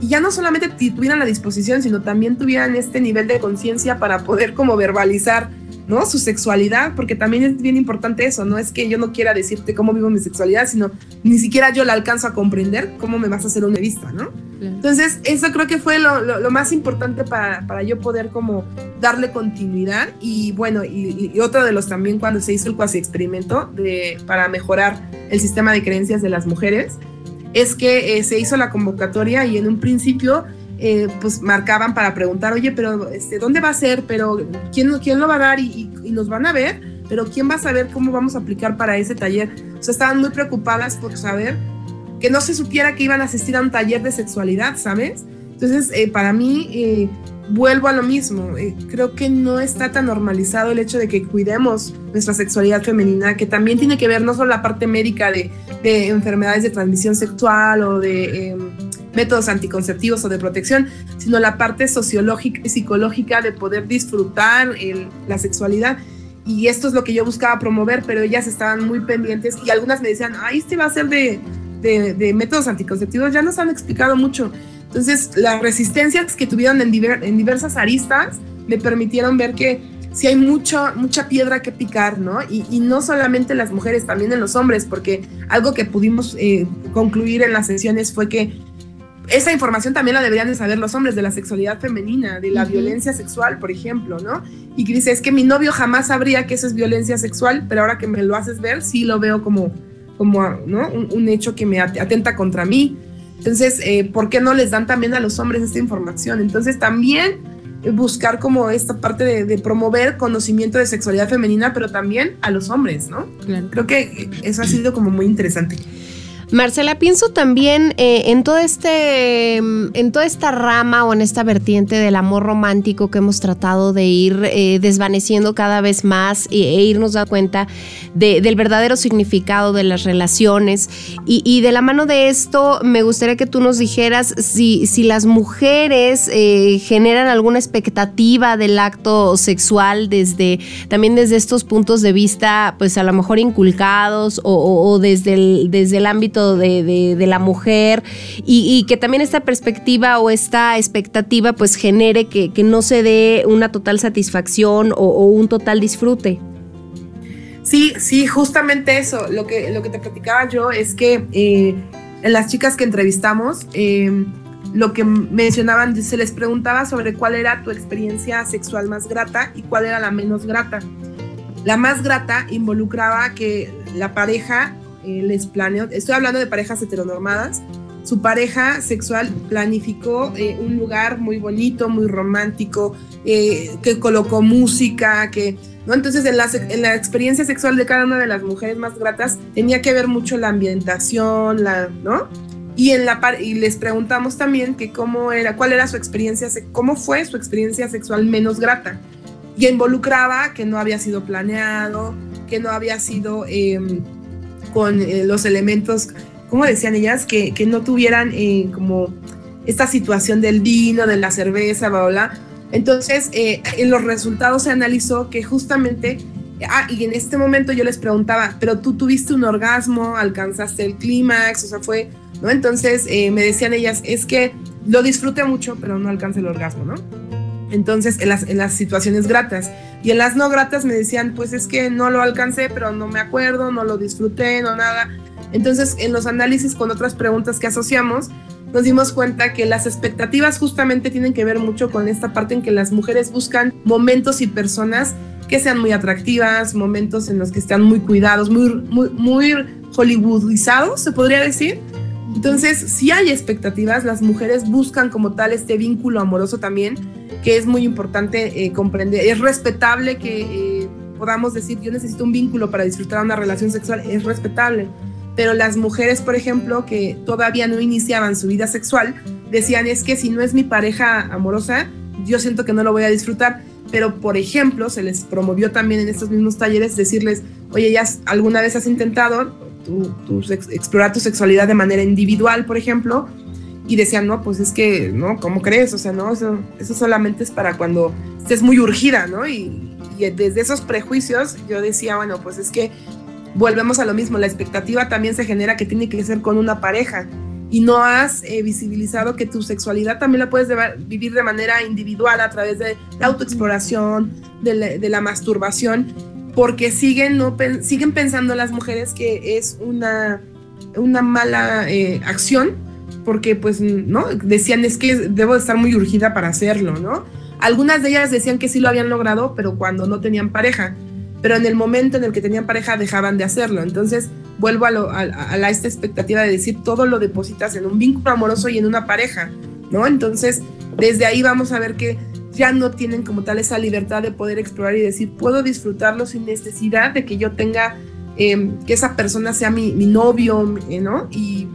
y ya no solamente tuvieran la disposición, sino también tuvieran este nivel de conciencia para poder como verbalizar ¿no? Su sexualidad, porque también es bien importante eso, no es que yo no quiera decirte cómo vivo mi sexualidad, sino ni siquiera yo la alcanzo a comprender cómo me vas a hacer una vista, ¿no? Entonces, eso creo que fue lo, más importante para, para, yo poder como darle continuidad y bueno, y, otro de los también cuando se hizo el cuasi experimento de, para mejorar el sistema de creencias de las mujeres, es que eh, se hizo la convocatoria y en un principio eh, pues marcaban para preguntar, oye, pero este, ¿dónde va a ser? Pero ¿quién, quién lo va a dar? Y, y, nos van a ver, pero ¿quién va a saber cómo vamos a aplicar para ese taller? O sea, estaban muy preocupadas por saber que no se supiera que iban a asistir a un taller de sexualidad, ¿sabes? Entonces, eh, para mí, eh, vuelvo a lo mismo. Eh, creo que no está tan normalizado el hecho de que cuidemos nuestra sexualidad femenina, que también tiene que ver no solo la parte médica de, de enfermedades de transmisión sexual o de em, métodos anticonceptivos o de protección, sino la parte sociológica y psicológica de poder disfrutar la sexualidad. Y esto es lo que yo buscaba promover, pero ellas estaban muy pendientes y algunas me decían, ay, este va a ser de, de, de métodos anticonceptivos, ya nos han explicado mucho. Entonces, las resistencias que tuvieron en, en diversas aristas me permitieron ver que sí hay mucha, mucha piedra que picar, ¿no? Y, y, no solamente las mujeres, también en los hombres, porque algo que pudimos eh, concluir en las sesiones fue que esa información también la deberían de saber los hombres de la sexualidad femenina, de la uh -huh. violencia sexual, por ejemplo, ¿no? Y que dice, es que mi novio jamás sabría que eso es violencia sexual, pero ahora que me lo haces ver, sí lo veo como, como ¿no? un, un hecho que me atenta contra mí. Entonces, eh, ¿por qué no les dan también a los hombres esta información? Entonces, también buscar como esta parte de, de, promover conocimiento de sexualidad femenina, pero también a los hombres, ¿no? Claro. Creo que eso ha sido como muy interesante. Marcela, pienso también eh, en este, en toda esta rama o en esta vertiente del amor romántico que hemos tratado de ir eh, desvaneciendo cada vez más e, irnos dando cuenta de, del verdadero significado de las relaciones. Y, de la mano de esto, me gustaría que tú nos dijeras si, si las mujeres eh, generan alguna expectativa del acto sexual desde, también desde estos puntos de vista, pues a lo mejor inculcados o, desde, desde el ámbito de, de, la mujer y, que también esta perspectiva o esta expectativa pues genere que, que no se dé una total satisfacción o, un total disfrute. Sí, sí, justamente eso. Lo que, lo que te platicaba yo es que eh, en las chicas que entrevistamos, eh, lo que mencionaban, se les preguntaba sobre cuál era tu experiencia sexual más grata y cuál era la menos grata. La más grata involucraba que la pareja les planeó, estoy hablando de parejas heteronormadas, su pareja sexual planificó eh, un lugar muy bonito, muy romántico, eh, que colocó música, que, ¿no? Entonces en la, en la, experiencia sexual de cada una de las mujeres más gratas tenía que ver mucho la ambientación, la, ¿no? Y, en la, y les preguntamos también que cómo era, cuál era su experiencia, cómo fue su experiencia sexual menos grata. Y involucraba que no había sido planeado, que no había sido... Eh, con eh, los elementos, como decían ellas, que, que no tuvieran eh, como esta situación del vino, de la cerveza, bla, bla, bla. Entonces, eh, en los resultados se analizó que justamente, ah, y en este momento yo les preguntaba, pero tú tuviste un orgasmo, alcanzaste el clímax, o sea, fue, ¿no? Entonces me decían ellas, es que lo disfruté mucho, pero no alcancé el orgasmo, ¿no? Entonces, en las, en las situaciones gratas. Y en las no gratas me decían, pues es que no lo alcancé, pero no me acuerdo, no lo disfruté, no nada. Entonces, en los análisis con otras preguntas que asociamos, nos dimos cuenta que las expectativas justamente tienen que ver mucho con esta parte en que las mujeres buscan momentos y personas que sean muy atractivas, momentos en los que están muy cuidados, muy, muy, muy hollywoodizados, se podría decir. Entonces, si hay expectativas, las mujeres buscan como tal este vínculo amoroso también, que es muy importante eh, comprender. Es respetable que eh, podamos decir, yo necesito un vínculo para disfrutar una relación sexual, es respetable. Pero las mujeres, por ejemplo, que todavía no iniciaban su vida sexual, decían, es que si no es mi pareja amorosa, yo siento que no lo voy a disfrutar. Pero, por ejemplo, se les promovió también en estos mismos talleres decirles, oye, ¿ya alguna vez has intentado tu, explorar tu sexualidad de manera individual, por ejemplo? Y decían, no, pues es que, ¿no? ¿Cómo crees? O sea, no, eso, eso solamente es para cuando estés muy urgida, ¿no? Y, y, desde esos prejuicios yo decía, bueno, pues es que volvemos a lo mismo, la expectativa también se genera que tiene que ser con una pareja y no has eh, visibilizado que tu sexualidad también la puedes de, vivir de manera individual a través de la autoexploración, de la, de la masturbación, porque siguen, no, siguen pensando las mujeres que es una, una mala eh, acción porque pues, ¿no? Decían, es que debo de estar muy urgida para hacerlo, ¿no? Algunas de ellas decían que sí lo habían logrado, pero cuando no tenían pareja. Pero en el momento en el que tenían pareja dejaban de hacerlo. Entonces vuelvo a, lo, a, a, esta expectativa de decir todo lo depositas en un vínculo amoroso y en una pareja. ¿no? Entonces, desde ahí vamos a ver que ya no tienen como tal esa libertad de poder explorar y decir, puedo disfrutarlo sin necesidad de que yo tenga, em, que esa persona sea mi, novio, eh, ¿no? Y,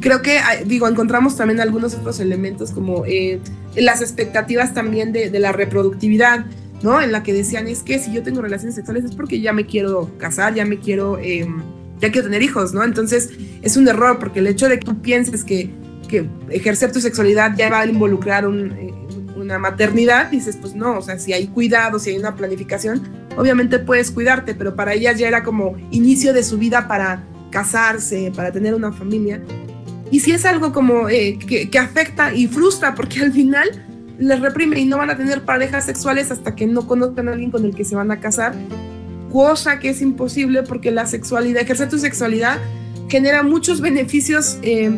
creo que, digo, encontramos también algunos otros elementos como eh, las expectativas también de, de, la reproductividad, ¿no? En la que decían, es que si yo tengo relaciones sexuales es porque ya me quiero casar, ya me quiero, em, ya quiero tener hijos, ¿no? Entonces es un error porque el hecho de que tú pienses que, que ejercer tu sexualidad ya va a involucrar eh, una maternidad, dices, pues no, o sea, si hay cuidado, si hay una planificación, obviamente puedes cuidarte, pero para ellas ya era como inicio de su vida para casarse, para tener una familia. Y si es algo como eh, que, que, afecta y frustra, porque al final les reprime y no van a tener parejas sexuales hasta que no conozcan a alguien con el que se van a casar, cosa que es imposible porque la sexualidad, ejercer tu sexualidad genera muchos beneficios. Eh,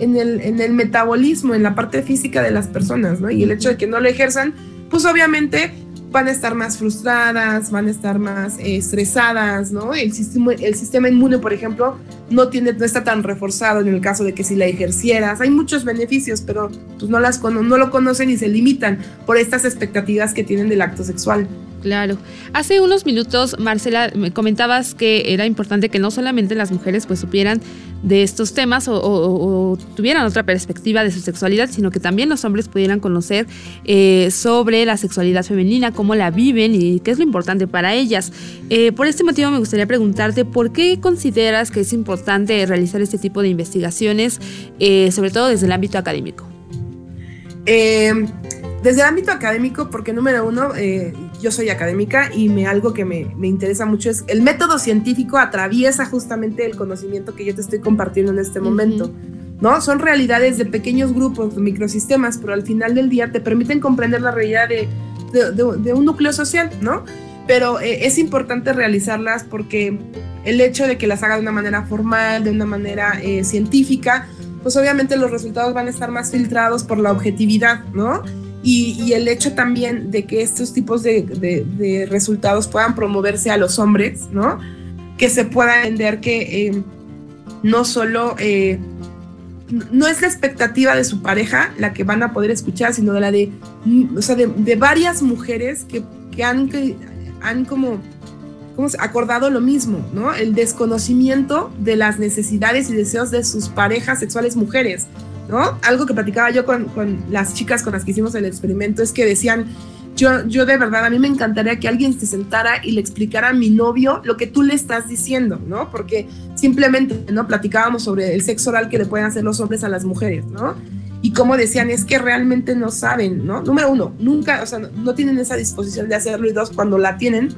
en el, en el metabolismo, en la parte física de las personas, ¿no? Y el hecho de que no lo ejerzan, pues obviamente van a estar más frustradas, van a estar más eh, estresadas, ¿no? El sistema, el sistema inmune, por ejemplo, no, tiene, no está tan reforzado en el caso de que si la ejercieras. Hay muchos beneficios, pero pues no, las, no lo conocen y se limitan por estas expectativas que tienen del acto sexual. Claro. Hace unos minutos, Marcela, me comentabas que era importante que no solamente las mujeres pues supieran de estos temas o, tuvieran otra perspectiva de su sexualidad, sino que también los hombres pudieran conocer eh, sobre la sexualidad femenina, cómo la viven y qué es lo importante para ellas. Eh, por este motivo me gustaría preguntarte por qué consideras que es importante realizar este tipo de investigaciones, eh, sobre todo desde el ámbito académico. desde el ámbito académico, porque número uno, yo soy académica y me, algo que me, me, interesa mucho es el método científico atraviesa justamente el conocimiento que yo te estoy compartiendo en este momento. ¿no? Son realidades de pequeños grupos, de microsistemas, pero al final del día te permiten comprender la realidad de, de, un núcleo social, ¿no? Pero eh, es importante realizarlas porque el hecho de que las haga de una manera formal, de una manera eh, científica, pues obviamente los resultados van a estar más filtrados por la objetividad, ¿no? Y, el hecho también de que estos tipos de, resultados puedan promoverse a los hombres, ¿no? Que se pueda entender que eh, no solo, eh, no es la expectativa de su pareja la que van a poder escuchar, sino de la de, o sea, de, varias mujeres que, que han, que han como acordado lo mismo, ¿no? El desconocimiento de las necesidades y deseos de sus parejas sexuales mujeres algo que platicaba yo con, las chicas con las que hicimos el experimento es que decían, yo, yo de verdad, a mí me encantaría que alguien se sentara y le explicara a mi novio lo que tú le estás diciendo, ¿no? Porque simplemente, ¿no? Platicábamos sobre el sexo oral que le pueden hacer los hombres a las mujeres, ¿no? Y como decían, es que realmente no saben, ¿no? Número uno, nunca, o sea, no, tienen esa disposición de hacerlo y dos, cuando la tienen,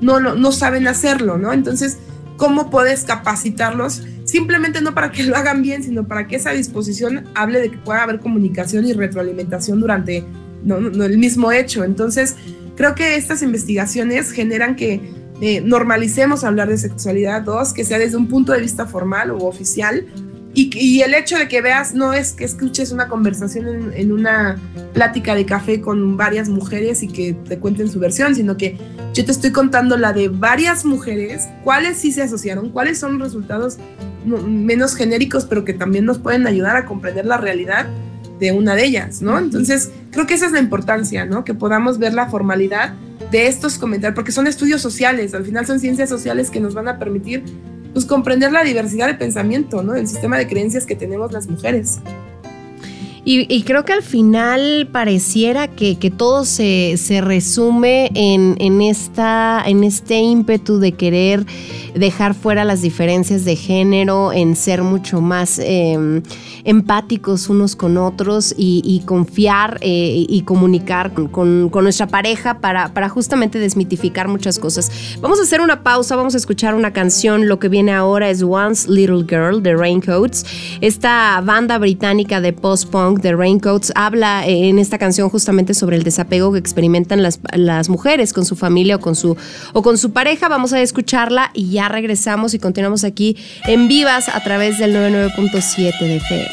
no, no, no saben hacerlo, ¿no? Entonces, ¿cómo puedes capacitarlos? Simplemente no para que lo hagan bien, sino para que esa disposición hable de que pueda haber comunicación y retroalimentación durante no, el mismo hecho. Entonces, creo que estas investigaciones generan que eh, normalicemos hablar de sexualidad, dos, que sea desde un punto de vista formal o oficial, y, el hecho de que veas no es que escuches una conversación en, una plática de café con varias mujeres y que te cuenten su versión, sino que yo te estoy contando la de varias mujeres, cuáles sí se asociaron, cuáles son resultados menos genéricos, pero que también nos pueden ayudar a comprender la realidad de una de ellas, ¿no? Entonces, creo que esa es la importancia, ¿no? Que podamos ver la formalidad de estos comentarios, porque son estudios sociales, al final son ciencias sociales que nos van a permitir pues comprender la diversidad de pensamiento, ¿no? El sistema de creencias que tenemos las mujeres. Y, creo que al final pareciera que, todo se, resume en, esta, en este ímpetu de querer dejar fuera las diferencias de género, en ser mucho más em, empáticos unos con otros y, confiar eh, y comunicar con, nuestra pareja para, para justamente desmitificar muchas cosas. Vamos a hacer una pausa, vamos a escuchar una canción. Lo que viene ahora es Once Little Girl de Raincoats, esta banda británica de post-punk de Raincoats habla en esta canción justamente sobre el desapego que experimentan las, las mujeres con su familia o con su, o con su pareja. Vamos a escucharla y ya regresamos y continuamos aquí en Vivas a través del 99.7 de FM.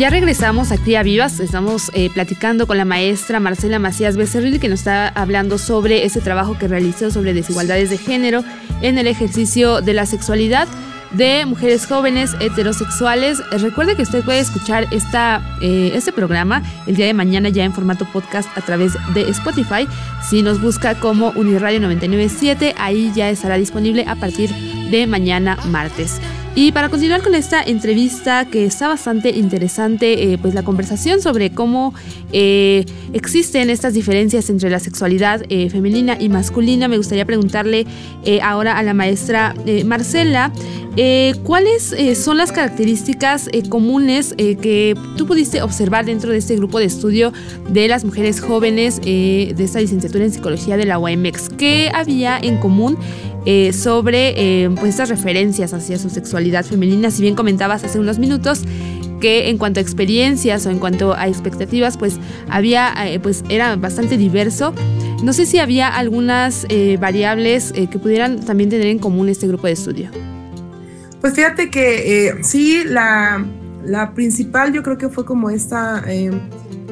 Ya regresamos a Vivas, estamos eh, platicando con la maestra Marcela Macías Becerril que nos está hablando sobre ese trabajo que realizó sobre desigualdades de género en el ejercicio de la sexualidad de mujeres jóvenes heterosexuales. Recuerde que usted puede escuchar esta, eh, este programa el día de mañana ya en formato podcast a través de Spotify. Si nos busca como Uniradio 997, ahí ya estará disponible a partir de mañana martes. Y para continuar con esta entrevista que está bastante interesante, eh, pues la conversación sobre cómo eh, existen estas diferencias entre la sexualidad eh, femenina y masculina, me gustaría preguntarle ahora a la maestra Marcela, ¿cuáles son las características comunes que tú pudiste observar dentro de este grupo de estudio de las mujeres jóvenes de esta licenciatura en psicología de la UAMX? ¿Qué había en común? Eh, sobre eh, pues estas referencias hacia su sexualidad femenina. Si bien comentabas hace unos minutos que en cuanto a experiencias o en cuanto a expectativas, pues había, eh, pues era bastante diverso. No sé si había algunas variables que pudieran también tener en común este grupo de estudio. Pues fíjate que sí, la, la, principal yo creo que fue como esta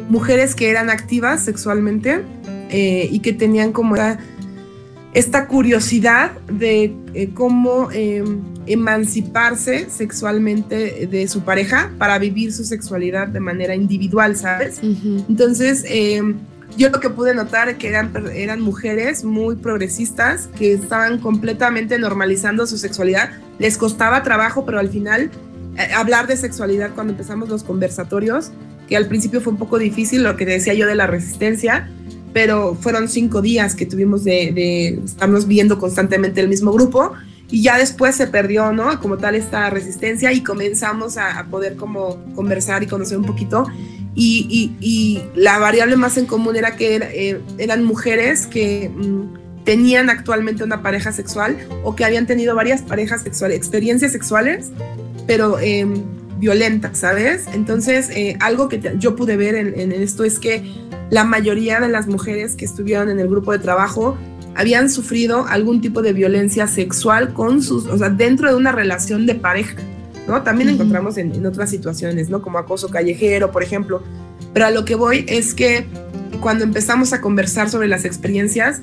mujeres que eran activas sexualmente y que tenían como esta curiosidad de eh, cómo em, emanciparse sexualmente de su pareja para vivir su sexualidad de manera individual, ¿sabes? Entonces, em, yo lo que pude notar es que eran, eran mujeres muy progresistas que estaban completamente normalizando su sexualidad. Les costaba trabajo, pero al final eh, hablar de sexualidad cuando empezamos los conversatorios, que al principio fue un poco difícil, lo que decía yo de la resistencia, pero fueron cinco días que tuvimos de, estarnos viendo constantemente el mismo grupo y ya después se perdió, ¿no? Como tal esta resistencia y comenzamos a, poder como conversar y conocer un poquito y, la variable más en común era que eh, eran mujeres que mm, tenían actualmente una pareja sexual o que habían tenido varias parejas sexuales, experiencias sexuales, pero em, violentas, ¿sabes? Entonces, eh, algo que yo pude ver en esto es que la mayoría de las mujeres que estuvieron en el grupo de trabajo habían sufrido algún tipo de violencia sexual con sus, o sea, dentro de una relación de pareja, ¿no? También encontramos en, otras situaciones, ¿no? Como acoso callejero, por ejemplo. Pero a lo que voy es que cuando empezamos a conversar sobre las experiencias,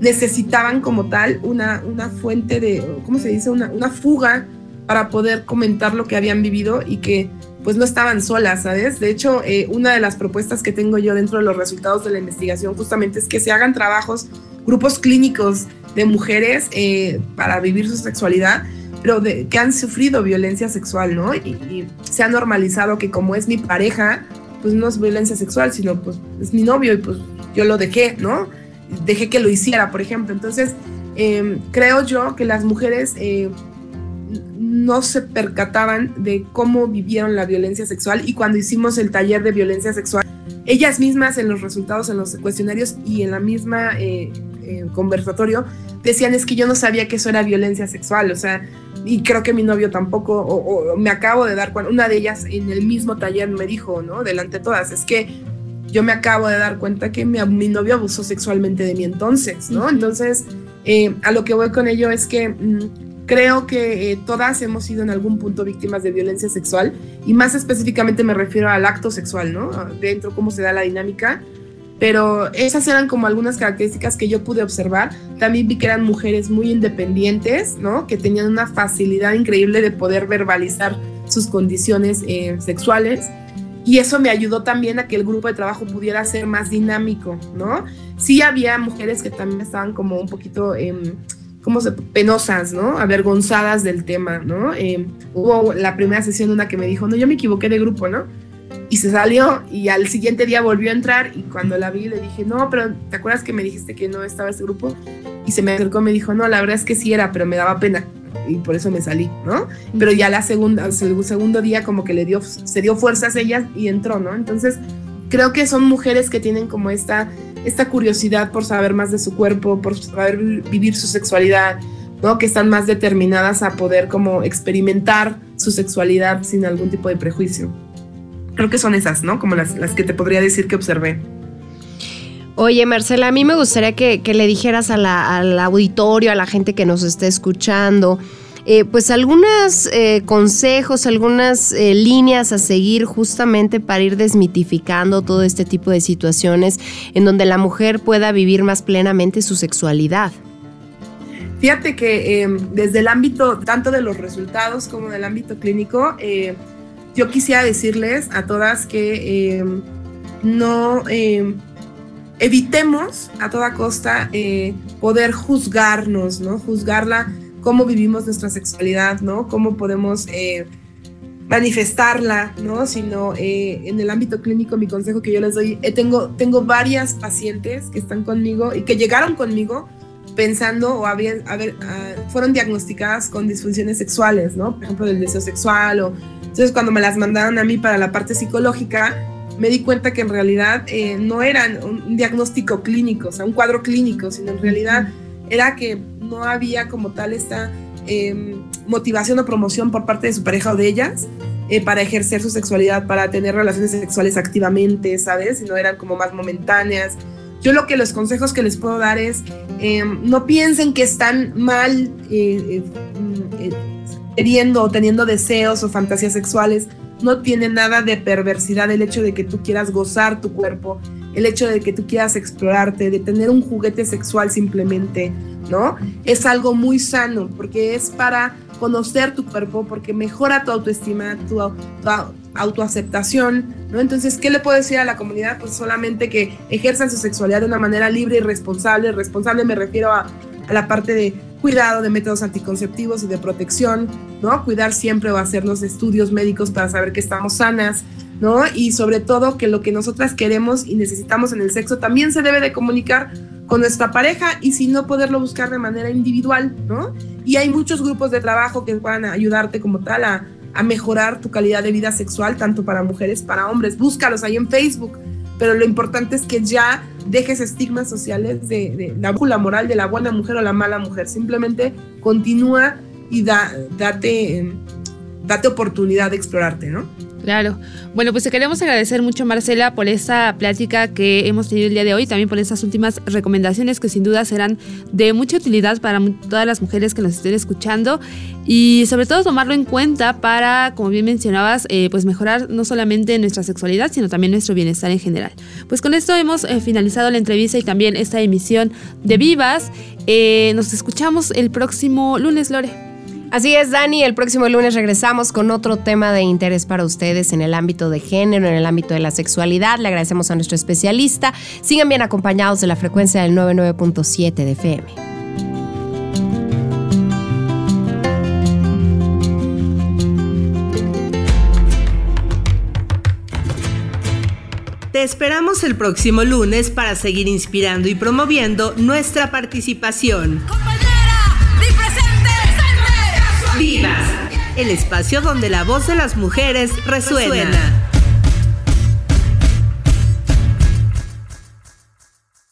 necesitaban como tal una, una fuente de, ¿cómo se dice? Una, una fuga para poder comentar lo que habían vivido y que pues no estaban solas, ¿sabes? De hecho, eh, una de las propuestas que tengo yo dentro de los resultados de la investigación justamente es que se hagan trabajos, grupos clínicos de mujeres eh, para vivir su sexualidad, pero de, que han sufrido violencia sexual, ¿no? Y, se ha normalizado que como es mi pareja, pues no es violencia sexual, sino pues es mi novio y pues yo lo dejé, ¿no? Dejé que lo hiciera, por ejemplo. Entonces, em, creo yo que las mujeres eh, no se percataban de cómo vivieron la violencia sexual y cuando hicimos el taller de violencia sexual, ellas mismas en los resultados, en los cuestionarios y en la misma eh, eh, conversatorio, decían es que yo no sabía que eso era violencia sexual, o sea, y creo que mi novio tampoco, o, me acabo de dar cuenta, una de ellas en el mismo taller me dijo, ¿no? Delante de todas, es que yo me acabo de dar cuenta que mi, novio abusó sexualmente de mí entonces, ¿no? Entonces, eh, a lo que voy con ello es que... Mm, Creo que eh, todas hemos sido en algún punto víctimas de violencia sexual y más específicamente me refiero al acto sexual, ¿no? Dentro, cómo se da la dinámica. Pero esas eran como algunas características que yo pude observar. También vi que eran mujeres muy independientes, ¿no? Que tenían una facilidad increíble de poder verbalizar sus condiciones eh, sexuales. Y eso me ayudó también a que el grupo de trabajo pudiera ser más dinámico, ¿no? Sí había mujeres que también estaban como un poquito... Eh, como penosas, ¿no? Avergonzadas del tema, ¿no? Eh, hubo la primera sesión una que me dijo, no, yo me equivoqué de grupo, ¿no? Y se salió y al siguiente día volvió a entrar y cuando la vi le dije, no, pero ¿te acuerdas que me dijiste que no estaba ese grupo? Y se me acercó y me dijo, no, la verdad es que sí era, pero me daba pena y por eso me salí, ¿no? Pero ya la segunda, el segundo día como que le dio, se dio fuerzas ella y entró, ¿no? Entonces creo que son mujeres que tienen como esta esta curiosidad por saber más de su cuerpo, por saber vivir su sexualidad, ¿no? Que están más determinadas a poder como experimentar su sexualidad sin algún tipo de prejuicio. Creo que son esas, ¿no? Como las, que te podría decir que observé. Oye, Marcela, a mí me gustaría que, le dijeras al auditorio, a la gente que nos esté escuchando, eh, pues algunos eh, consejos, algunas eh, líneas a seguir justamente para ir desmitificando todo este tipo de situaciones en donde la mujer pueda vivir más plenamente su sexualidad. Fíjate que em, desde el ámbito tanto de los resultados como del ámbito clínico, yo quisiera decirles a todas que em, no em, evitemos a toda costa poder juzgarnos, ¿no? Juzgarla cómo vivimos nuestra sexualidad, ¿no? Cómo podemos eh, manifestarla, ¿no? Sino eh, en el ámbito clínico, mi consejo que yo les doy, eh, tengo, tengo varias pacientes que están conmigo y que llegaron conmigo pensando o habían, fueron diagnosticadas con disfunciones sexuales, ¿no? Por ejemplo, del deseo sexual o... Entonces, cuando me las mandaron a mí para la parte psicológica, me di cuenta que en realidad no eran un diagnóstico clínico, o sea, un cuadro clínico, sino en realidad era que no había como tal esta em, motivación o promoción por parte de su pareja o de ellas eh, para ejercer su sexualidad, para tener relaciones sexuales activamente, ¿sabes? Y no eran como más momentáneas. Yo lo que los consejos que les puedo dar es, em, no piensen que están mal eh, eh, queriendo o teniendo deseos o fantasías sexuales. No tiene nada de perversidad el hecho de que tú quieras gozar tu cuerpo, el hecho de que tú quieras explorarte, de tener un juguete sexual simplemente, ¿no? Es algo muy sano porque es para conocer tu cuerpo, porque mejora tu autoestima, tu, autoaceptación, ¿no? Entonces, ¿qué le puedo decir a la comunidad? Pues solamente que ejerzan su sexualidad de una manera libre y responsable. Responsable me refiero a, la parte de cuidado de métodos anticonceptivos y de protección, ¿no? Cuidar siempre o hacer los estudios médicos para saber que estamos sanas, ¿no? Y sobre todo que lo que nosotras queremos y necesitamos en el sexo también se debe de comunicar con nuestra pareja y si no poderlo buscar de manera individual, ¿no? Y hay muchos grupos de trabajo que puedan ayudarte como tal a, mejorar tu calidad de vida sexual, tanto para mujeres, para hombres. Búscalos ahí en Facebook, pero lo importante es que ya dejes estigmas sociales de, la brújula moral de la buena mujer o la mala mujer. Simplemente continúa y da, date, date oportunidad de explorarte, ¿no? Claro. Bueno, pues te queremos agradecer mucho, Marcela, por esta plática que hemos tenido el día de hoy, también por estas últimas recomendaciones que sin duda serán de mucha utilidad para todas las mujeres que nos estén escuchando y sobre todo tomarlo en cuenta para, como bien mencionabas, eh, pues mejorar no solamente nuestra sexualidad, sino también nuestro bienestar en general. Pues con esto hemos eh, finalizado la entrevista y también esta emisión de Vivas. Eh, nos escuchamos el próximo lunes, Lore. Así es, Dani. El próximo lunes regresamos con otro tema de interés para ustedes en el ámbito de género, en el ámbito de la sexualidad. Le agradecemos a nuestro especialista. Sigan bien acompañados de la frecuencia del 99.7 de FM. Te esperamos el próximo lunes para seguir inspirando y promoviendo nuestra participación. El espacio donde la voz de las mujeres resuena.